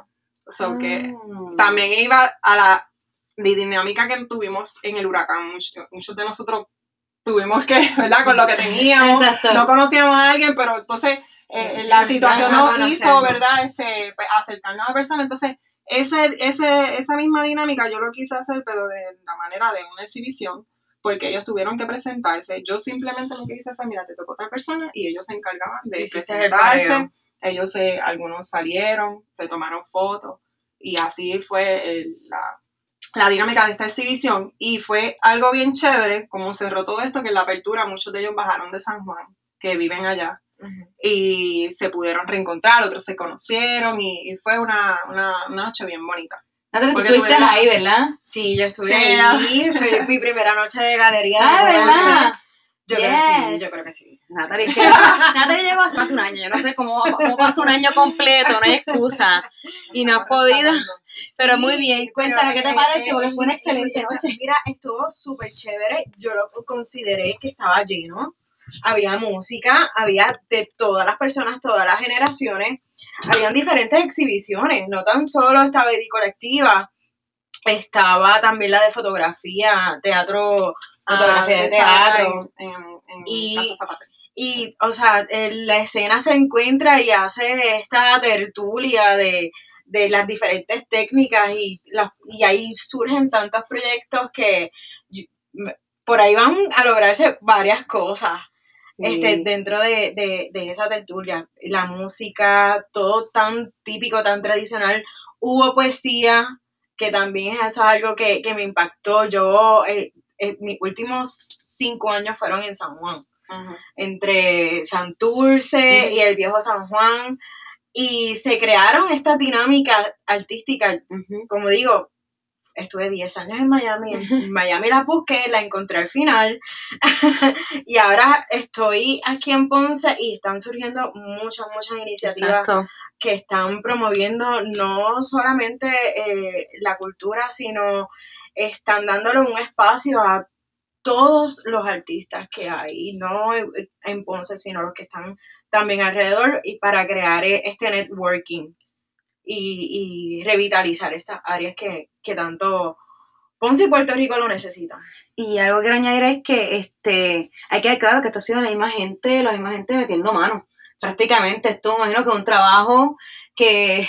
So que Ah. también iba a la di- dinámica que tuvimos en el huracán. Muchos, muchos de nosotros tuvimos que, <laughs> ¿verdad? Con lo que teníamos, Exacto. no conocíamos a alguien, pero entonces eh, la situación nos hizo, ¿verdad? Este, pues, acercarnos a la persona. Entonces, ese, ese, esa misma dinámica yo lo quise hacer, pero de la manera de una exhibición, porque ellos tuvieron que presentarse. Yo simplemente lo que hice fue, mira, te tocó tal persona, y ellos se encargaban de el presentarse ellos se, algunos salieron, se tomaron fotos y así fue el- la, la dinámica de esta exhibición y fue algo bien chévere como cerró todo esto que en la apertura muchos de ellos bajaron de San Juan que viven allá y se pudieron reencontrar, otros se conocieron y, y fue una, una, una noche bien bonita. Tú estuviste ahí, ¿verdad? Sí, yo estuve Sí, ahí, fue mi primera noche de galería. Ah, de ¿verdad? Yo creo que sí, yo creo que sí. Que Natalia llegó hace más de un año. Yo no sé cómo, cómo pasó un año completo, no hay excusa. Y no has podido. Pero muy bien. Cuéntame, ¿qué te eh, parece? eh, Porque fue una eh, excelente noche. Mira, estuvo súper chévere. Yo lo consideré que estaba lleno. Había música, había de todas las personas, todas las generaciones. Habían diferentes exhibiciones, no tan solo esta Bedi colectiva, estaba también la de fotografía, teatro, fotografía de teatro. En, en, en Y-. Y, o sea, la escena se encuentra y hace esta tertulia de, de las diferentes técnicas y, las- y ahí surgen tantos proyectos que por ahí van a lograrse varias cosas este, dentro de, de, de esa tertulia. La música, todo tan típico, tan tradicional. Hubo poesía, que también eso es algo que, que me impactó. Yo, eh, eh, mis últimos cinco años fueron en San Juan entre Santurce Ujú. y el viejo San Juan y se crearon estas dinámicas artísticas, como digo, estuve 10 años en Miami, en Miami la busqué, la encontré al final. <laughs> Y ahora estoy aquí en Ponce y están surgiendo muchas, muchas iniciativas Exacto. que están promoviendo no solamente eh, la cultura, sino están dándole un espacio a todos los artistas que hay, no en- en Ponce, sino los que están también alrededor, y para crear e- este networking y, y revitalizar estas áreas que, que tanto Ponce y Puerto Rico lo necesitan. Y algo que quiero añadir es que este, hay que claro que esto ha sido la misma gente, la misma gente metiendo mano. Prácticamente, esto me imagino que es un trabajo que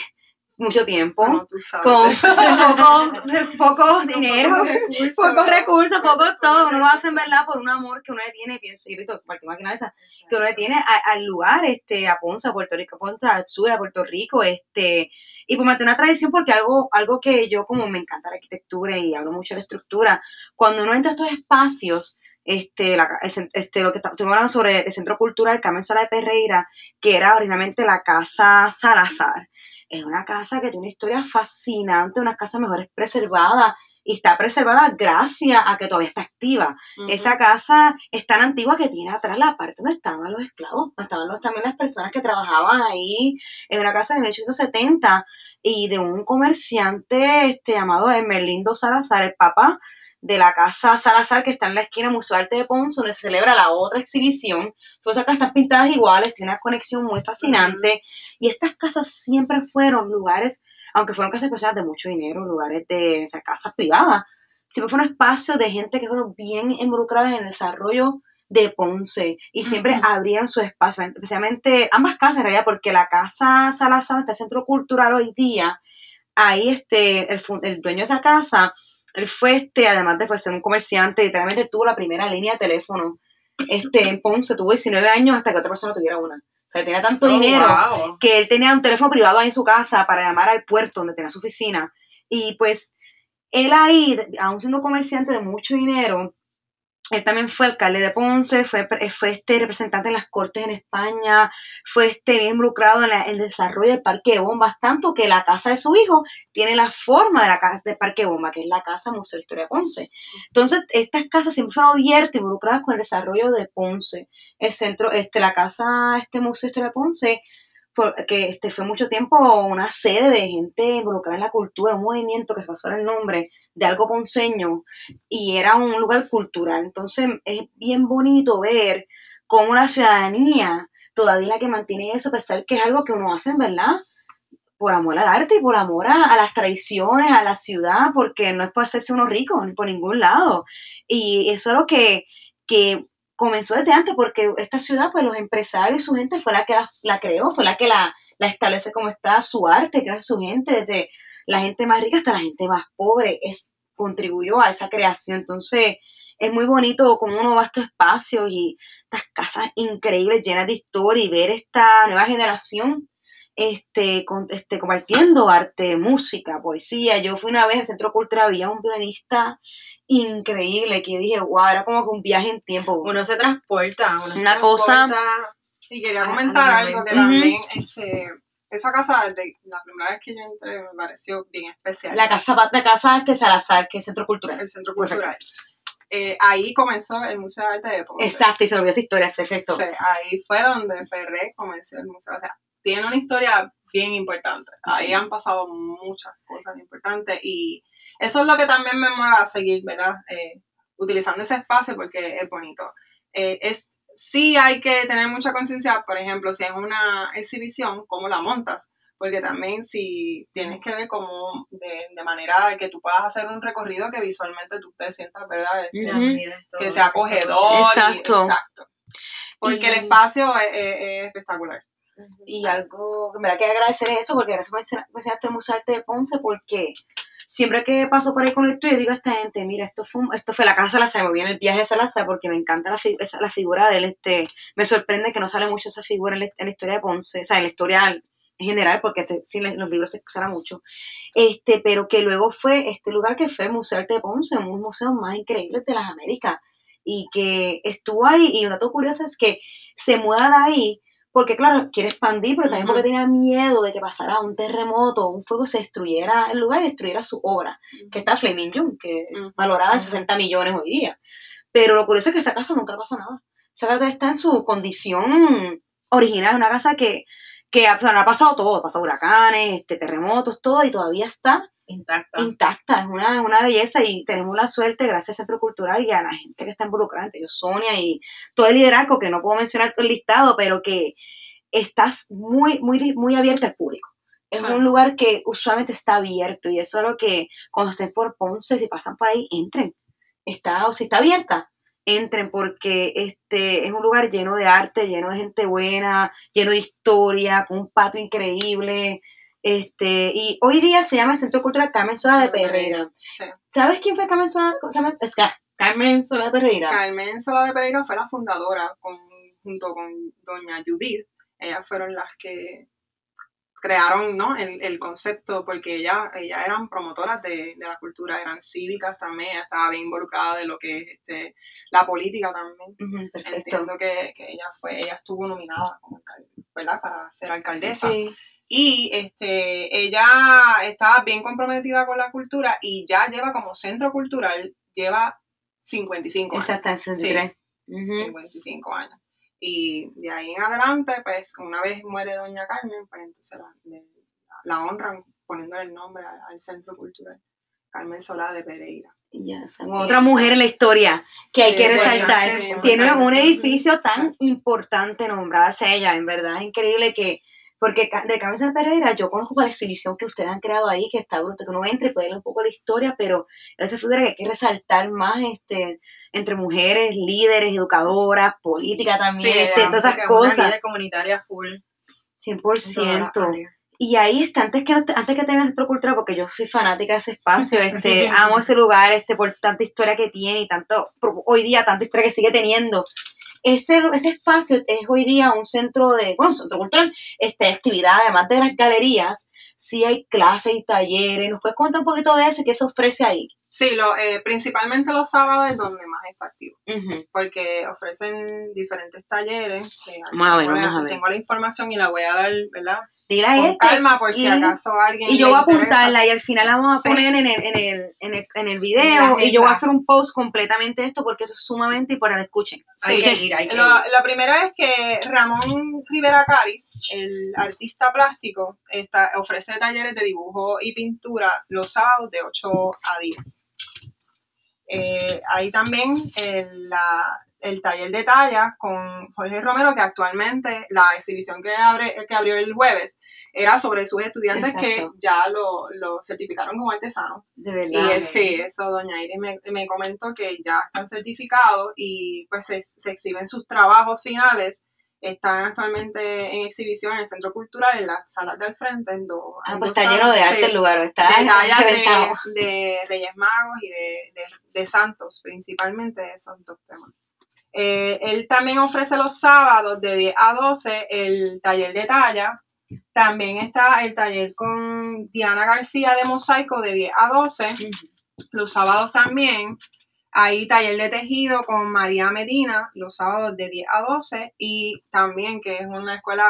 mucho tiempo, sabes. con <laughs> poco, poco dinero, Pocos recursos, pocos recursos, pocos todo. Uno lo hace en verdad por un amor que uno le tiene, pienso, y visto cualquier máquina de esa, que uno le tiene al lugar, este, a Ponce, a Puerto Rico, a Ponce, al sur, a Puerto Rico, este, y por mantener una tradición, porque algo, algo que yo como me encanta la arquitectura y hablo mucho de estructura, cuando uno entra a estos espacios, este, la, este, lo que está- hablando sobre el Centro Cultural Carmen Sola de Perreira, que era originalmente la Casa Salazar, es una casa que tiene una historia fascinante, una casa mejor preservada, y está preservada gracias a que todavía está activa. Esa casa es tan antigua que tiene atrás la parte donde estaban los esclavos, donde estaban los, también las personas que trabajaban ahí en una casa de 1870 y de un comerciante este, llamado Emerlindo Salazar, el papá de la casa Salazar que está en la esquina Museo Arte de Ponce, donde se celebra la otra exhibición. Son esas casas están pintadas iguales, tiene una conexión muy fascinante. Y estas casas siempre fueron lugares, aunque fueron casas de personas de mucho dinero, lugares de esas casas privadas, siempre fueron espacios de gente que fueron bien involucradas en el desarrollo de Ponce y siempre Ujú. abrían su espacio, especialmente ambas casas en realidad, porque la casa Salazar, este centro cultural hoy día, ahí este, el, el dueño de esa casa, él fue, este, además de pues, ser un comerciante, literalmente tuvo la primera línea de teléfono este, en Ponce, tuvo 19 años hasta que otra persona tuviera una. O sea, tenía tanto Oh, dinero wow. que él tenía un teléfono privado ahí en su casa para llamar al puerto donde tenía su oficina. Y pues él ahí, aún siendo comerciante de mucho dinero, él también fue alcalde de Ponce, fue, pre- fue este representante en las cortes en España, fue este bien involucrado en, la- el desarrollo del Parque de Bombas, tanto que la casa de su hijo tiene la forma de la casa del Parque de Bomba, que es la casa Museo de Historia de Ponce. Entonces, estas casas siempre fueron abiertas, involucradas con el desarrollo de Ponce. El centro, este, la casa, este Museo Historia de Ponce, que este, fue mucho tiempo una sede de gente involucrada en la cultura, un movimiento que se pasó el nombre de algo ponceño, y era un lugar cultural. Entonces, es bien bonito ver cómo la ciudadanía todavía la que mantiene eso, a pesar que es algo que uno hace, en verdad, por amor al arte y por amor a, las tradiciones, a la ciudad, porque no es por hacerse uno rico, ni por ningún lado. Y eso es lo que, que comenzó desde antes, porque esta ciudad, pues los empresarios y su gente fue la que la, creó, fue la que la, la establece como está su arte, que su gente, desde la gente más rica hasta la gente más pobre, es, contribuyó a esa creación. Entonces, es muy bonito como uno va estos espacios y estas casas increíbles, llenas de historia, y ver esta nueva generación este, con- este, compartiendo arte, música, poesía. Yo fui una vez al Centro Cultural, había un violinista increíble que yo dije, wow, era como que un viaje en tiempo. Uno se transporta. Uno se Una cosa- transporta. Y quería Ah, comentar ah, algo que también, este, esa casa, desde la primera vez que yo entré, me pareció bien especial. La casa, la casa este Salazar, que es Centro Cultural. el Centro Cultural. Eh, ahí comenzó el Museo de Arte de Ponce. Exacto, y se olvidó esa historia, perfecto. Sí, ahí fue donde Ferré comenzó el museo. O sea, tiene una historia bien importante. Ahí Sí. han pasado muchas cosas importantes y eso es lo que también me mueve a seguir, ¿verdad? Eh, utilizando ese espacio porque es bonito. Eh, es, sí hay que tener mucha conciencia, por ejemplo, si en una exhibición, cómo la montas. Porque también si tienes que ver como de, de manera que tú puedas hacer un recorrido que visualmente tú te sientas, ¿verdad? Este, que sea acogedor. y- Exacto. exacto. Porque Y- el espacio es, es- es espectacular. Y algo que me da que agradecer es eso, porque gracias mencionaste el Museo de Arte de Ponce, porque siempre que paso por ahí con esto, yo digo a esta gente, mira, esto fue, esto fue la casa de Salazar, me viene el viaje de Salazar, porque me encanta la, fi- esa- la figura de él, este, me sorprende que no sale mucho esa figura en la, en la historia de Ponce, o sea, en la historia en general, porque se, sí, en los libros se usa mucho, este, pero que luego fue este lugar que fue el Museo de Ponce, uno de los museos más increíbles de las Américas, y que estuvo ahí, y un dato curioso es que se mueva de ahí, porque claro, quiere expandir, pero también porque tenía miedo de que pasara un terremoto, un fuego, se destruyera el lugar y destruyera su obra, que está Flaming Young, que es Ujú. valorada en Ujú. 60 millones hoy día. Pero lo curioso es que esa casa nunca le pasó nada. Esa casa está en su condición original, una casa que, que o sea, no ha pasado todo, ha pasado huracanes, este, terremotos, todo, y todavía está Intacta. intacta, es una, es una belleza y tenemos la suerte, gracias al Centro Cultural y a la gente que está involucrada, entre ellos Sonia y todo el liderazgo, que no puedo mencionar el listado, pero que estás muy, muy, muy abierta al público. Es un lugar que usualmente está abierto y es lo que cuando estén por Ponce, si pasan por ahí, entren. Está, o si está abierta, entren porque este es un lugar lleno de arte, lleno de gente buena, lleno de historia, con un patio increíble Este, y hoy día se llama el Centro Cultural Carmen Sola de Pereira. Sí. ¿Sabes quién fue Carmen Sola, es que- Carmen Sola de Pereira? Carmen Sola de Pereira fue la fundadora con- junto con doña Judith. Ellas fueron las que crearon ¿no? el, el concepto porque ellas, ellas eran promotoras de, de la cultura, eran cívicas también, estaba bien involucrada de lo que es este, la política también. Perfecto. Entiendo que, que ella fue, ella estuvo nominada como ¿verdad? Para ser alcaldesa. Sí. Y este, ella estaba bien comprometida con la cultura y ya lleva como centro cultural, lleva 55 años. Exacto, en 63. Ujú. 55 años. Y de ahí en adelante, pues una vez muere doña Carmen, pues entonces la, le- la honran poniéndole el nombre al, al centro cultural. Carmen Solá de Pereira. Y ya, son otra mujer en la historia que hay Sí, que bueno, resaltar. sí, Tiene un edificio tan importante nombrada hacia ella, en verdad es increíble que, porque de Carmen San Pereira yo conozco la exhibición que ustedes han creado ahí, que está bruto, que uno entra y puede ver un poco la historia, pero esa figura que hay que resaltar más este, entre mujeres, líderes, educadoras, política también, Sí, este, todas esas es una cosas, líder comunitaria full. 100%. Y ahí está, antes que, antes que termine el centro cultural, porque yo soy fanática de ese espacio, <laughs> este, amo ese lugar, este, por tanta historia que tiene y tanto, hoy día tanta historia que sigue teniendo. Ese, ese espacio es hoy día un centro de, bueno, un centro cultural, este, actividad, además de las galerías, sí hay clases y talleres. ¿Nos puedes contar un poquito de eso y qué se ofrece ahí? Sí, lo, eh, principalmente los sábados es donde más está activo, porque ofrecen diferentes talleres. que Vamos a ver, la- vamos a ver. Tengo la información y la voy a dar, ¿verdad? Con este. calma por si acaso alguien Y yo le voy a apuntarla y al final la vamos a Sí. poner en el, en el, en el, en el video la y yo voy a hacer un post completamente de esto porque eso es sumamente y para que escuchen. Hay Sí, que ir, hay que Lo, ir. lo primero es que Ramón Rivera Caris, el artista plástico, está, ofrece talleres de dibujo y pintura los sábados de 8 a 10. Eh, hay también el, la- el taller de talla con Jorge Romero, que actualmente la exhibición que, abre, que abrió el jueves era sobre sus estudiantes que ya lo, lo certificaron como artesanos. De verdad. Y eh, sí, eso doña Iris me, me comentó que ya están certificados y pues se, se exhiben sus trabajos finales. Están actualmente en exhibición en el Centro Cultural, en las salas del frente. En dos, Ah, en pues dos está lleno de arte el lugar, está de tallas reventado. de, de Reyes Magos y de, de- de Santos, principalmente esos dos temas. Eh, él también ofrece los sábados de 10 a 12 el taller de talla. También está el taller con Diana García de Mosaico de 10 a 12. Los sábados también. Hay taller de tejido con María Medina los sábados de 10 a 12. Y también, que es una escuela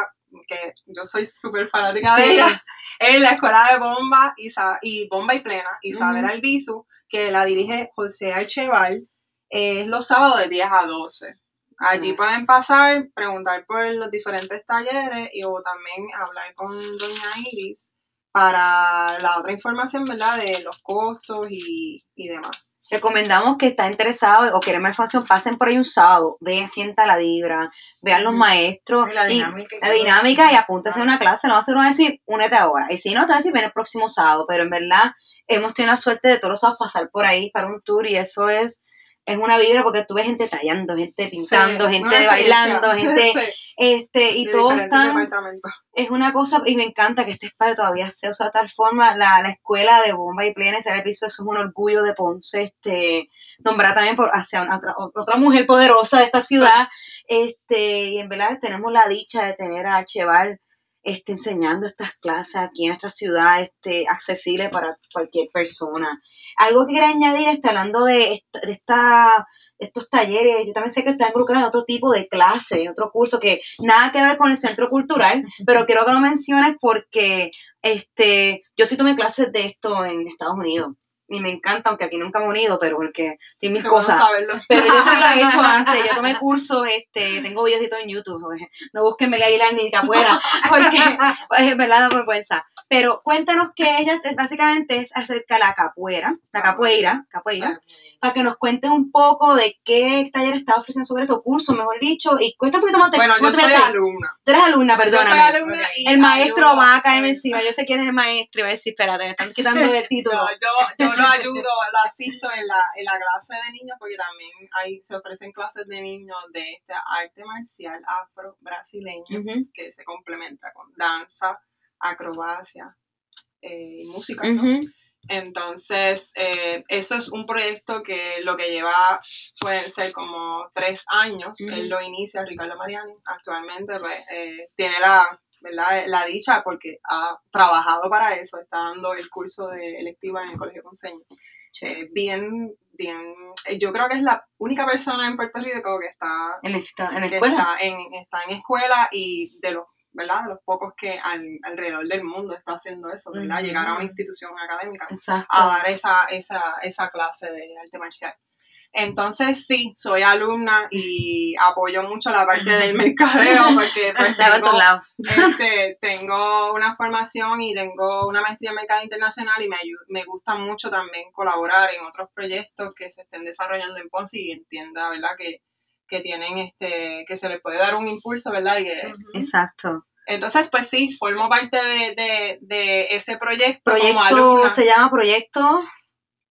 que yo soy súper fanática de ella, es la escuela de bomba y, y bomba y plena, Isabel. Albizu, que la dirige José Archeval, es los sábados de 10 a 12. Allí pueden pasar, preguntar por los diferentes talleres y o también hablar con doña Iris para la otra información, ¿verdad? De los costos y, y demás. Recomendamos que está interesado o quieren más información, pasen por ahí un sábado, vean, sienta la vibra, vean los maestros, Y la dinámica. y la dinámica y apúntese a una clase, no va a ser uno decir, únete ahora. Y si no, te va a decir, ven el próximo sábado, pero en verdad hemos tenido la suerte de todos los sábados pasar por ahí para un tour y eso es, es una vibra porque tú ves gente tallando, gente pintando, <laughs> Sí, gente bailando, gente, Sí, este, y de están departamentos. es una cosa, y me encanta que este espacio todavía se usa de tal forma, la, la escuela de bomba y plena, ese piso, eso es un orgullo de Ponce, este, nombrada también por hacia una- otra, otra mujer poderosa de esta ciudad, este, y en verdad tenemos la dicha de tener a Archeval este, enseñando estas clases aquí en nuestra ciudad, este, accesible para cualquier persona. Algo que quiero añadir, está hablando de, esta- de esta, estos talleres, yo también sé que está involucrado en otro tipo de clase, otro curso que nada que ver con el centro cultural, pero quiero que lo menciones porque este, yo sí tomé clases de esto en Estados Unidos y me encanta, aunque aquí nunca me he unido, pero porque tiene mis cosas. Pero yo sí lo he <laughs> hecho antes, yo tomé cursos, este, tengo videos y todo en YouTube, ¿sabes? no busquen Melilla ni afuera, <laughs> porque pues, en verdad no vergüenza. Pero cuéntanos que ella es- básicamente es acerca de la capoeira, la capoeira, capoeira, Sí. Para que nos cuentes un poco de qué taller está ofreciendo sobre estos cursos, mejor dicho, y cuesta un poquito más de Bueno, ¿cómo yo soy alumna. Tú eres alumna, Yo soy perdóname. alumna y El maestro ayudo. va a caerme encima. Yo sé quién es el maestro y va a decir, espérate, me están quitando el <laughs> título. No, yo, yo lo ayudo, lo asisto en la, en la clase de niños porque también hay, se ofrecen clases de niños de este arte marcial afro-brasileño que se complementa con danza, acrobacia, eh, y música. ¿no? Entonces, eh, eso es un proyecto que lo que lleva puede ser como tres años. Él lo inicia, Ricardo Mariani, actualmente pues, eh, tiene la, ¿verdad? la dicha porque ha trabajado para eso, está dando el curso de electiva en el Colegio Conseño. Eh, bien, bien, eh, yo creo que es la única persona en Puerto Rico que está En, esta- en escuela. está en, está en escuela y de los, ¿verdad? De los pocos que al- alrededor del mundo está haciendo eso, ¿verdad? Llegar a una institución académica Exacto. a dar esa, esa, esa clase de arte marcial. Entonces, sí, soy alumna y apoyo mucho la parte del <laughs> mercadeo porque pues, tengo, este, tengo una formación y tengo una maestría en mercado internacional y me, me gusta mucho también colaborar en otros proyectos que se estén desarrollando en Ponce y entienda, ¿verdad? Que, que tienen este, que se les puede dar un impulso, ¿verdad? Y que- Exacto. entonces, pues sí, formo parte de, de, de ese proyecto, como Proyecto alumna. se llama Proyecto.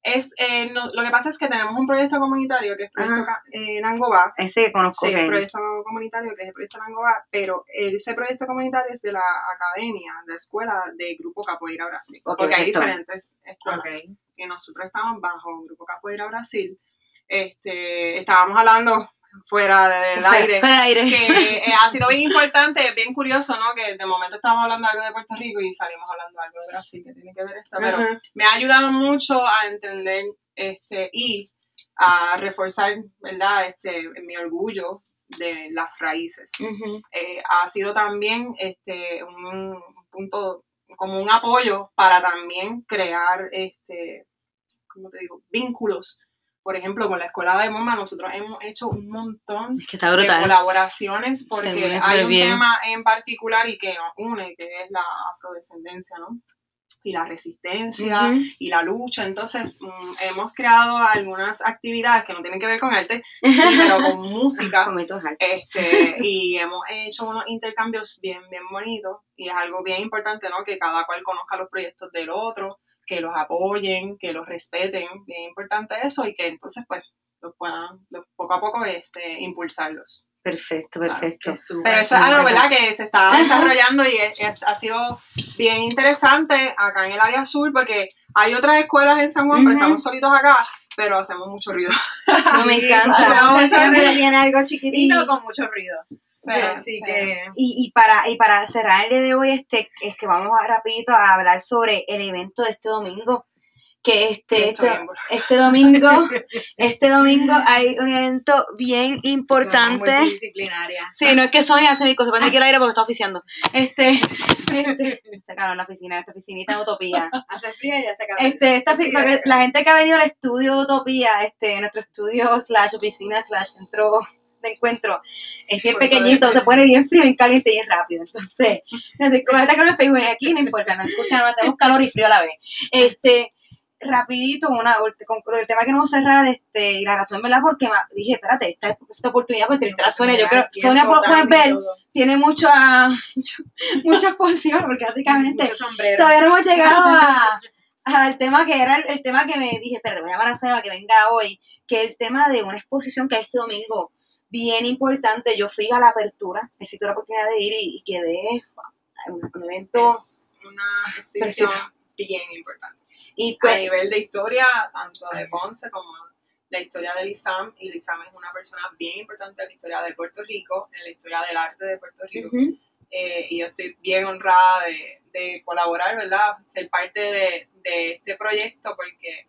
Es, eh, no- lo que pasa es que tenemos un proyecto comunitario que es Proyecto eh, Nangoba, Ese que conozco. Sí, el proyecto comunitario que es el proyecto Nangoba, pero ese proyecto comunitario es de la academia, de la escuela de Grupo Capoeira Brasil. Porque hay diferentes escuelas Ok. que nosotros estamos bajo Grupo Capoeira Brasil. Este, estábamos hablando fuera del aire Fuera aire. que eh, ha sido bien importante, bien curioso, ¿no? Que de momento estábamos hablando algo de Puerto Rico y salimos hablando algo de Brasil que tiene que ver esto, pero me ha ayudado mucho a entender este y a reforzar, ¿verdad? Este, mi orgullo de las raíces. Eh, ha sido también este, un punto, como un apoyo para también crear, este, ¿cómo te digo? Vínculos. Por ejemplo, con la Escuela de MoMA nosotros hemos hecho un montón Es que está de colaboraciones porque hay un bien. tema en particular y que nos une, que es la afrodescendencia, ¿no? Y la resistencia y la lucha. Entonces, mm, hemos creado algunas actividades que no tienen que ver con arte, <laughs> sí, pero con música. Este, y hemos hecho unos intercambios bien, bien bonitos y es algo bien importante, ¿no? Que cada cual conozca los proyectos del otro, que los apoyen, que los respeten, bien importante eso y que entonces pues los puedan los- poco a poco este, impulsarlos. Perfecto, Claro, perfecto. Pero eso es algo, ¿verdad? Que se está desarrollando y es- es- ha sido bien interesante acá en el área sur porque hay otras escuelas en San Juan, pero Ujú. estamos solitos acá, pero hacemos mucho ruido. Me encanta. <laughs> Hacemos Entonces mucho siempre ruido. tiene algo chiquitito Y- con mucho ruido. Sí, Así sí. que Y, y para y para cerrar el día de hoy este es que vamos a rapidito a hablar sobre el evento de este domingo que este este, este domingo <laughs> este domingo hay un evento bien importante multidisciplinaria. Sí, no es que Sonia hace mi cosa, prende aquí el aire porque está oficiando. Este, este, <laughs> sacaron la oficina, esta oficinita de Utopía. Hace frío y ya se acabó. Este, esta la gente que ha venido al estudio Utopía, este, nuestro estudio slash oficina slash centro de encuentro, es bien pequeñito, se pone bien frío, bien caliente y bien rápido. Entonces, desde que que no Facebook aquí no importa, no escuchan, no tenemos calor y frío a la vez. Este, rapidito, una, con el tema que no vamos a cerrar, este, y la razón, ¿verdad? Porque dije, espérate, esta, esta oportunidad por entrevistar a Sonia, yo creo, Sonia, por- ver, tiene mucha, mucho, <laughs> mucha exposición, porque básicamente todavía no hemos llegado a, <laughs> al tema que era el, el tema que me dije, espérate, voy a llamar a Sonia para que venga hoy, que es el tema de una exposición que hay este domingo, bien importante. Yo fui a la apertura, me tuve la oportunidad de ir y, y quedé wow, un, un evento. Es una exhibición. Bien importante. y a pues, nivel de historia, tanto de Ponce como la historia de Lizam, y Lizam es una persona bien importante en la historia de Puerto Rico, en la historia del arte de Puerto Rico, ujú, eh, y yo estoy bien honrada de, de colaborar, ¿verdad? Ser parte de, de este proyecto, porque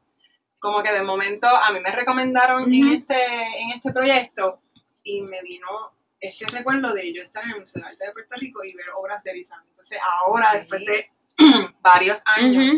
como que de momento a mí me recomendaron en, Ujú. este, en este proyecto, y me vino este recuerdo de yo estar en el Museo de Arte de Puerto Rico y ver obras de Lizam. Entonces ahora, después de <clears throat> varios años,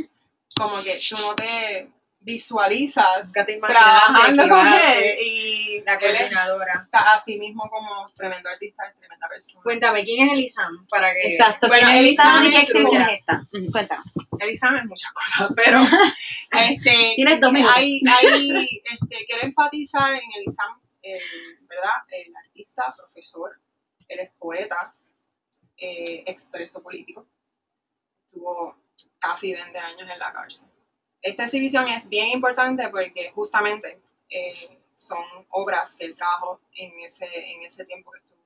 como que tú no te visualizas te trabajando con él y La coordinadora. ta- así mismo como tremendo artista, es tremenda persona. Cuéntame, ¿quién es Elisam? Para que... exacto, bueno, ¿quién es Elisa y qué es exhibición es esta? Cuéntame. Elisa es muchas cosas, <laughs> pero <laughs> este, Tienes dos minutos. hay, hay, este, quiero enfatizar en Elisam, el, ¿verdad? El artista, profesor, él es poeta, eh, expreso político, estuvo casi 20 años en la cárcel. Esta exhibición es bien importante porque justamente eh, son obras que él trabajó en ese, en ese tiempo que estuvo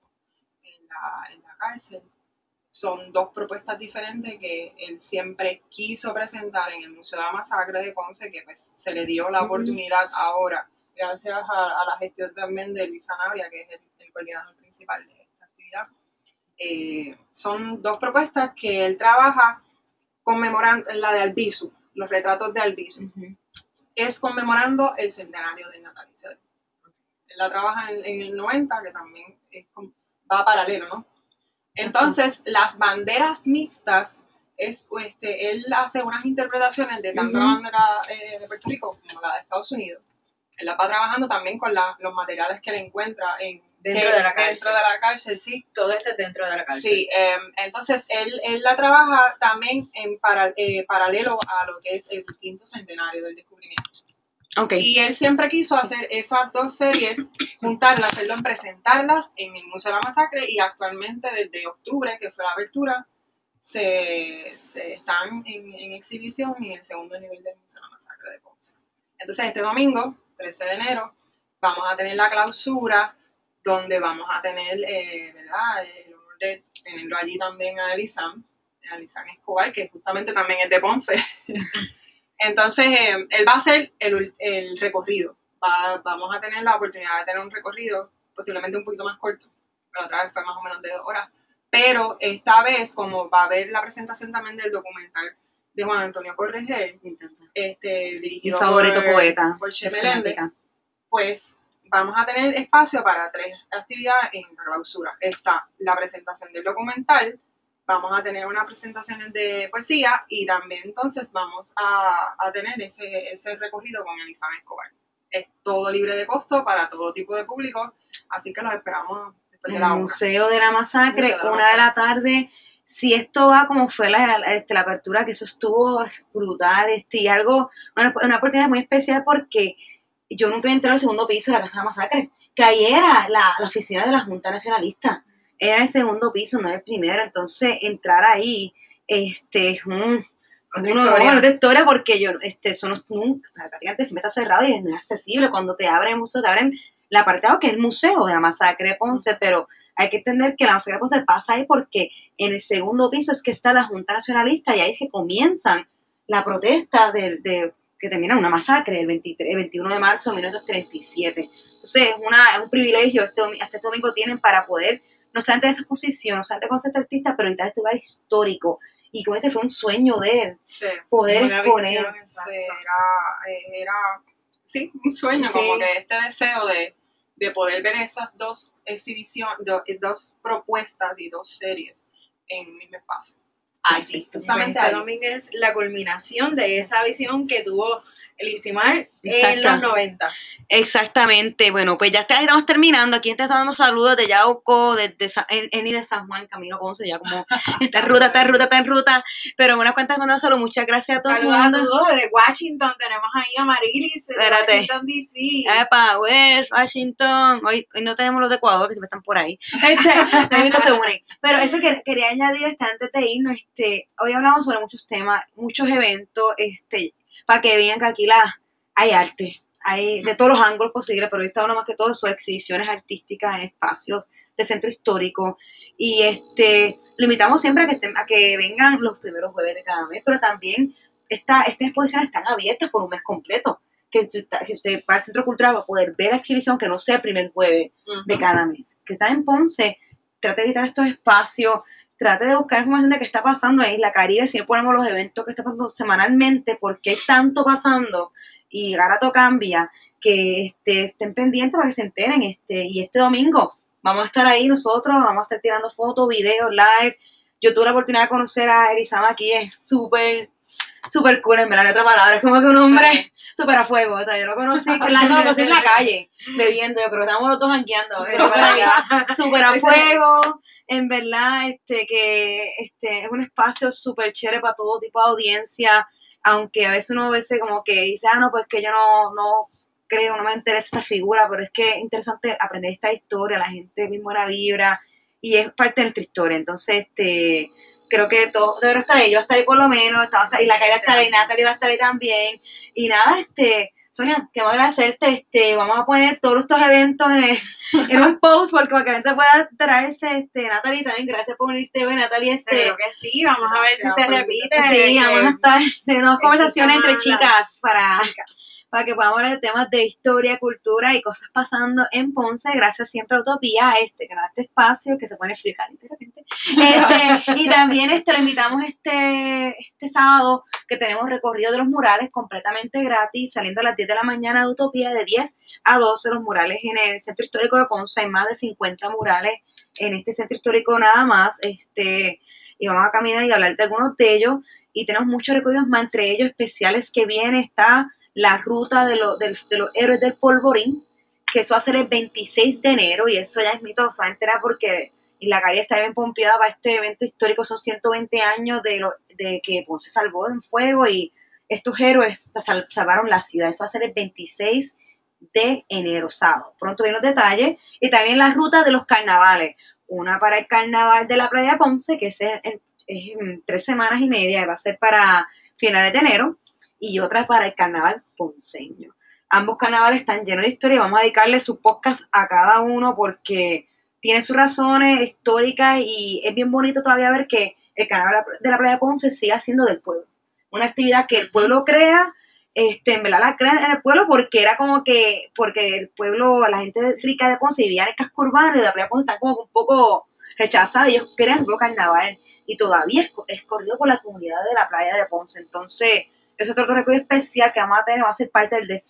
en la, en la cárcel. son dos propuestas diferentes que él siempre quiso presentar en el Museo de la Masacre de Ponce, que pues se le dio la oportunidad ahora, gracias a, la gestión también de Luisa Navia, que es el, coordinador principal de esta actividad. Eh, son dos propuestas que él trabaja conmemorando, la de Albizu, los retratos de Albizu. Es conmemorando el centenario del natalicio. Él la trabaja en, en el 90, que también es, va paralelo, ¿no? Entonces, las banderas mixtas, es, este, él hace unas interpretaciones de tanto la bandera eh, de Puerto Rico como la de Estados Unidos. Él la va trabajando también con los materiales que le encuentra en, dentro, de la cárcel. dentro de la cárcel. sí. Todo esto es dentro de la cárcel. Sí, em, entonces él, él, la trabaja también en para, eh, paralelo a lo que es el quinto centenario del descubrimiento. Y él siempre quiso hacer esas dos series, juntarlas, perdón, presentarlas en el Museo de la Masacre y actualmente desde octubre, que fue la apertura, se, están en, exhibición en el segundo nivel del Museo de la Masacre de Ponce. Entonces este domingo, 13 de enero, vamos a tener la clausura donde vamos a tener, eh, ¿verdad? El honor de tenerlo allí también a Elizam, a Elizam Escobar, que justamente también es de Ponce. <laughs> Entonces, eh, él va a hacer el, el recorrido. vamos a tener la oportunidad de tener un recorrido posiblemente un poquito más corto. La otra vez fue más o menos de dos horas. Pero esta vez, como va a haber la presentación también del documental de Juan Antonio Correger, este, dirigido favorito por, poeta, por Che pues vamos a tener espacio para tres actividades en la clausura. Está la presentación del documental, vamos a tener unas presentaciones de poesía y también entonces vamos a, a tener ese, ese, recorrido con Elizabeth Escobar. Es todo libre de costo para todo tipo de público, así que los esperamos después de la El Museo de la Masacre, una de la tarde. Si esto va como fue la, este, la apertura, que eso estuvo brutal, este, y algo, una, una oportunidad muy especial porque yo nunca entré al segundo piso de la Casa de la Masacre, que ahí era la, la oficina de la Junta Nacionalista. Era el segundo piso, no el primero, entonces entrar ahí, este, es un, una historia. porque yo, este, eso no, nunca, prácticamente se me está cerrado y no es accesible, cuando te abren el museo, te abren la parte que es el museo de la masacre de Ponce, pero hay que entender que la masacre de Ponce pasa ahí porque en el segundo piso es que está la Junta Nacionalista y ahí es que comienzan la protesta de, de que termina una masacre el, 23, el 21 de marzo de 1937. Entonces es, una, es un privilegio este, este domingo tienen para poder no solamente de esa exposición, no solamente con ser artista, pero editar este lugar histórico. Y como ese fue un sueño de él, poder exponer. Era, era, sí, un sueño, como que este deseo de, de poder ver esas dos exhibiciones, dos propuestas y dos series en un mismo espacio. Allí, justamente es la culminación de esa visión que tuvo el Isimar en los 90. Exactamente, bueno, pues ya estamos terminando. Aquí está dando saludos de Yauco, de, de, Eni de San Juan, Camino Ponce, ya como <laughs> está en ruta, está en ruta, está en ruta. Pero buenas cuentas, mandando saludos. Muchas gracias a todos. Saludos a todos de Washington. Tenemos ahí a Marilis de Washington, D.C. Epa, West, Washington. Hoy, hoy no tenemos los de Ecuador, que siempre están por ahí. Este, <laughs> se unen. Pero eso que quería añadir antes de irnos, este, hoy hablamos sobre muchos temas, muchos eventos, este, para que vean que aquí la, hay arte hay de todos los ángulos posibles, pero esta uno más que todo son exhibiciones artísticas en espacios de centro histórico. Y este, lo invitamos siempre a que, estén, a que vengan los primeros jueves de cada mes, pero también esta, estas exposiciones están abiertas por un mes completo. Que usted, que usted va al Centro Cultural va a poder ver la exhibición que no sea el primer jueves de cada mes. Que está en Ponce, trate de evitar estos espacios, trate de buscar información de qué está pasando en la Caribe, siempre ponemos los eventos que están pasando semanalmente, porque hay tanto pasando y Garato cambia, que este, estén pendientes para que se enteren. Este, y este domingo vamos a estar ahí nosotros, vamos a estar tirando fotos, videos, live. Yo tuve la oportunidad de conocer a Erizama aquí, es súper, súper cool, en verdad, otra palabra, es como que un hombre súper a fuego, yo lo conocí, <laughs> la conocí en la calle, bebiendo, yo creo que estábamos los dos jangueando, súper a fuego, en verdad, este, que este, es un espacio súper chévere para todo tipo de audiencia, aunque a veces uno ve como que dice, ah, no, pues que yo no, no creo, no me interesa esta figura, pero es que es interesante aprender esta historia, la gente mismo buena vibra, y es parte de nuestra historia, entonces, este, creo que todo debería estar ahí, yo estar ahí por lo menos, estaba y la calle estar ahí, Natalie va a estar ahí también, y nada, este, Sonia, queremos agradecerte. Este, vamos a poner todos estos eventos en, el- <laughs> en un post porque para que la gente pueda enterarse. Este, Natalie, también gracias por unirte hoy, Natalie. Este, Seguro que sí, vamos a ver si se repite. Sí, que- vamos a estar <laughs> en unas conversaciones entre chicas para, para que podamos hablar de temas de historia, cultura y cosas pasando en Ponce. Gracias siempre a Utopía, este, que nos da este espacio que se explicar de repente. Este, y también este, lo invitamos este, este sábado que tenemos recorrido de los murales completamente gratis, saliendo a las 10 de la mañana de Utopía, de 10 a 12 los murales en el Centro Histórico de Ponce. Hay más de 50 murales en este centro histórico nada más. Este, y vamos a caminar y hablar de algunos de ellos. Y tenemos muchos recorridos más, entre ellos especiales que viene está la ruta de, lo- de los héroes del polvorín, que eso va a ser el 26 de enero, y eso ya es mito, se va a enterar porque y la calle está bien pompeada para este evento histórico, son 120 años de, lo, de que Ponce salvó en fuego y estos héroes sal- salvaron la ciudad, eso va a ser el 26 de enero, sábado. Pronto vienen los detalles, y también la ruta de los carnavales, una para el carnaval de la playa Ponce, que es en, en tres semanas y media, va a ser para finales de enero, y otra para el carnaval ponceño. Ambos carnavales están llenos de historia vamos a dedicarle sus podcasts a cada uno porque tiene sus razones históricas y es bien bonito todavía ver que el carnaval de la playa de Ponce sigue siendo del pueblo. Una actividad que el pueblo crea, este, en verdad la crea en el pueblo porque era como que, porque el pueblo, la gente rica de Ponce vivía en el casco urbano y la playa de Ponce está como un poco rechazada ellos crean el carnaval y todavía es, es corrido por la comunidad de la playa de Ponce. Entonces, eso es otro recorrido especial que vamos a tener, va a ser parte del desfile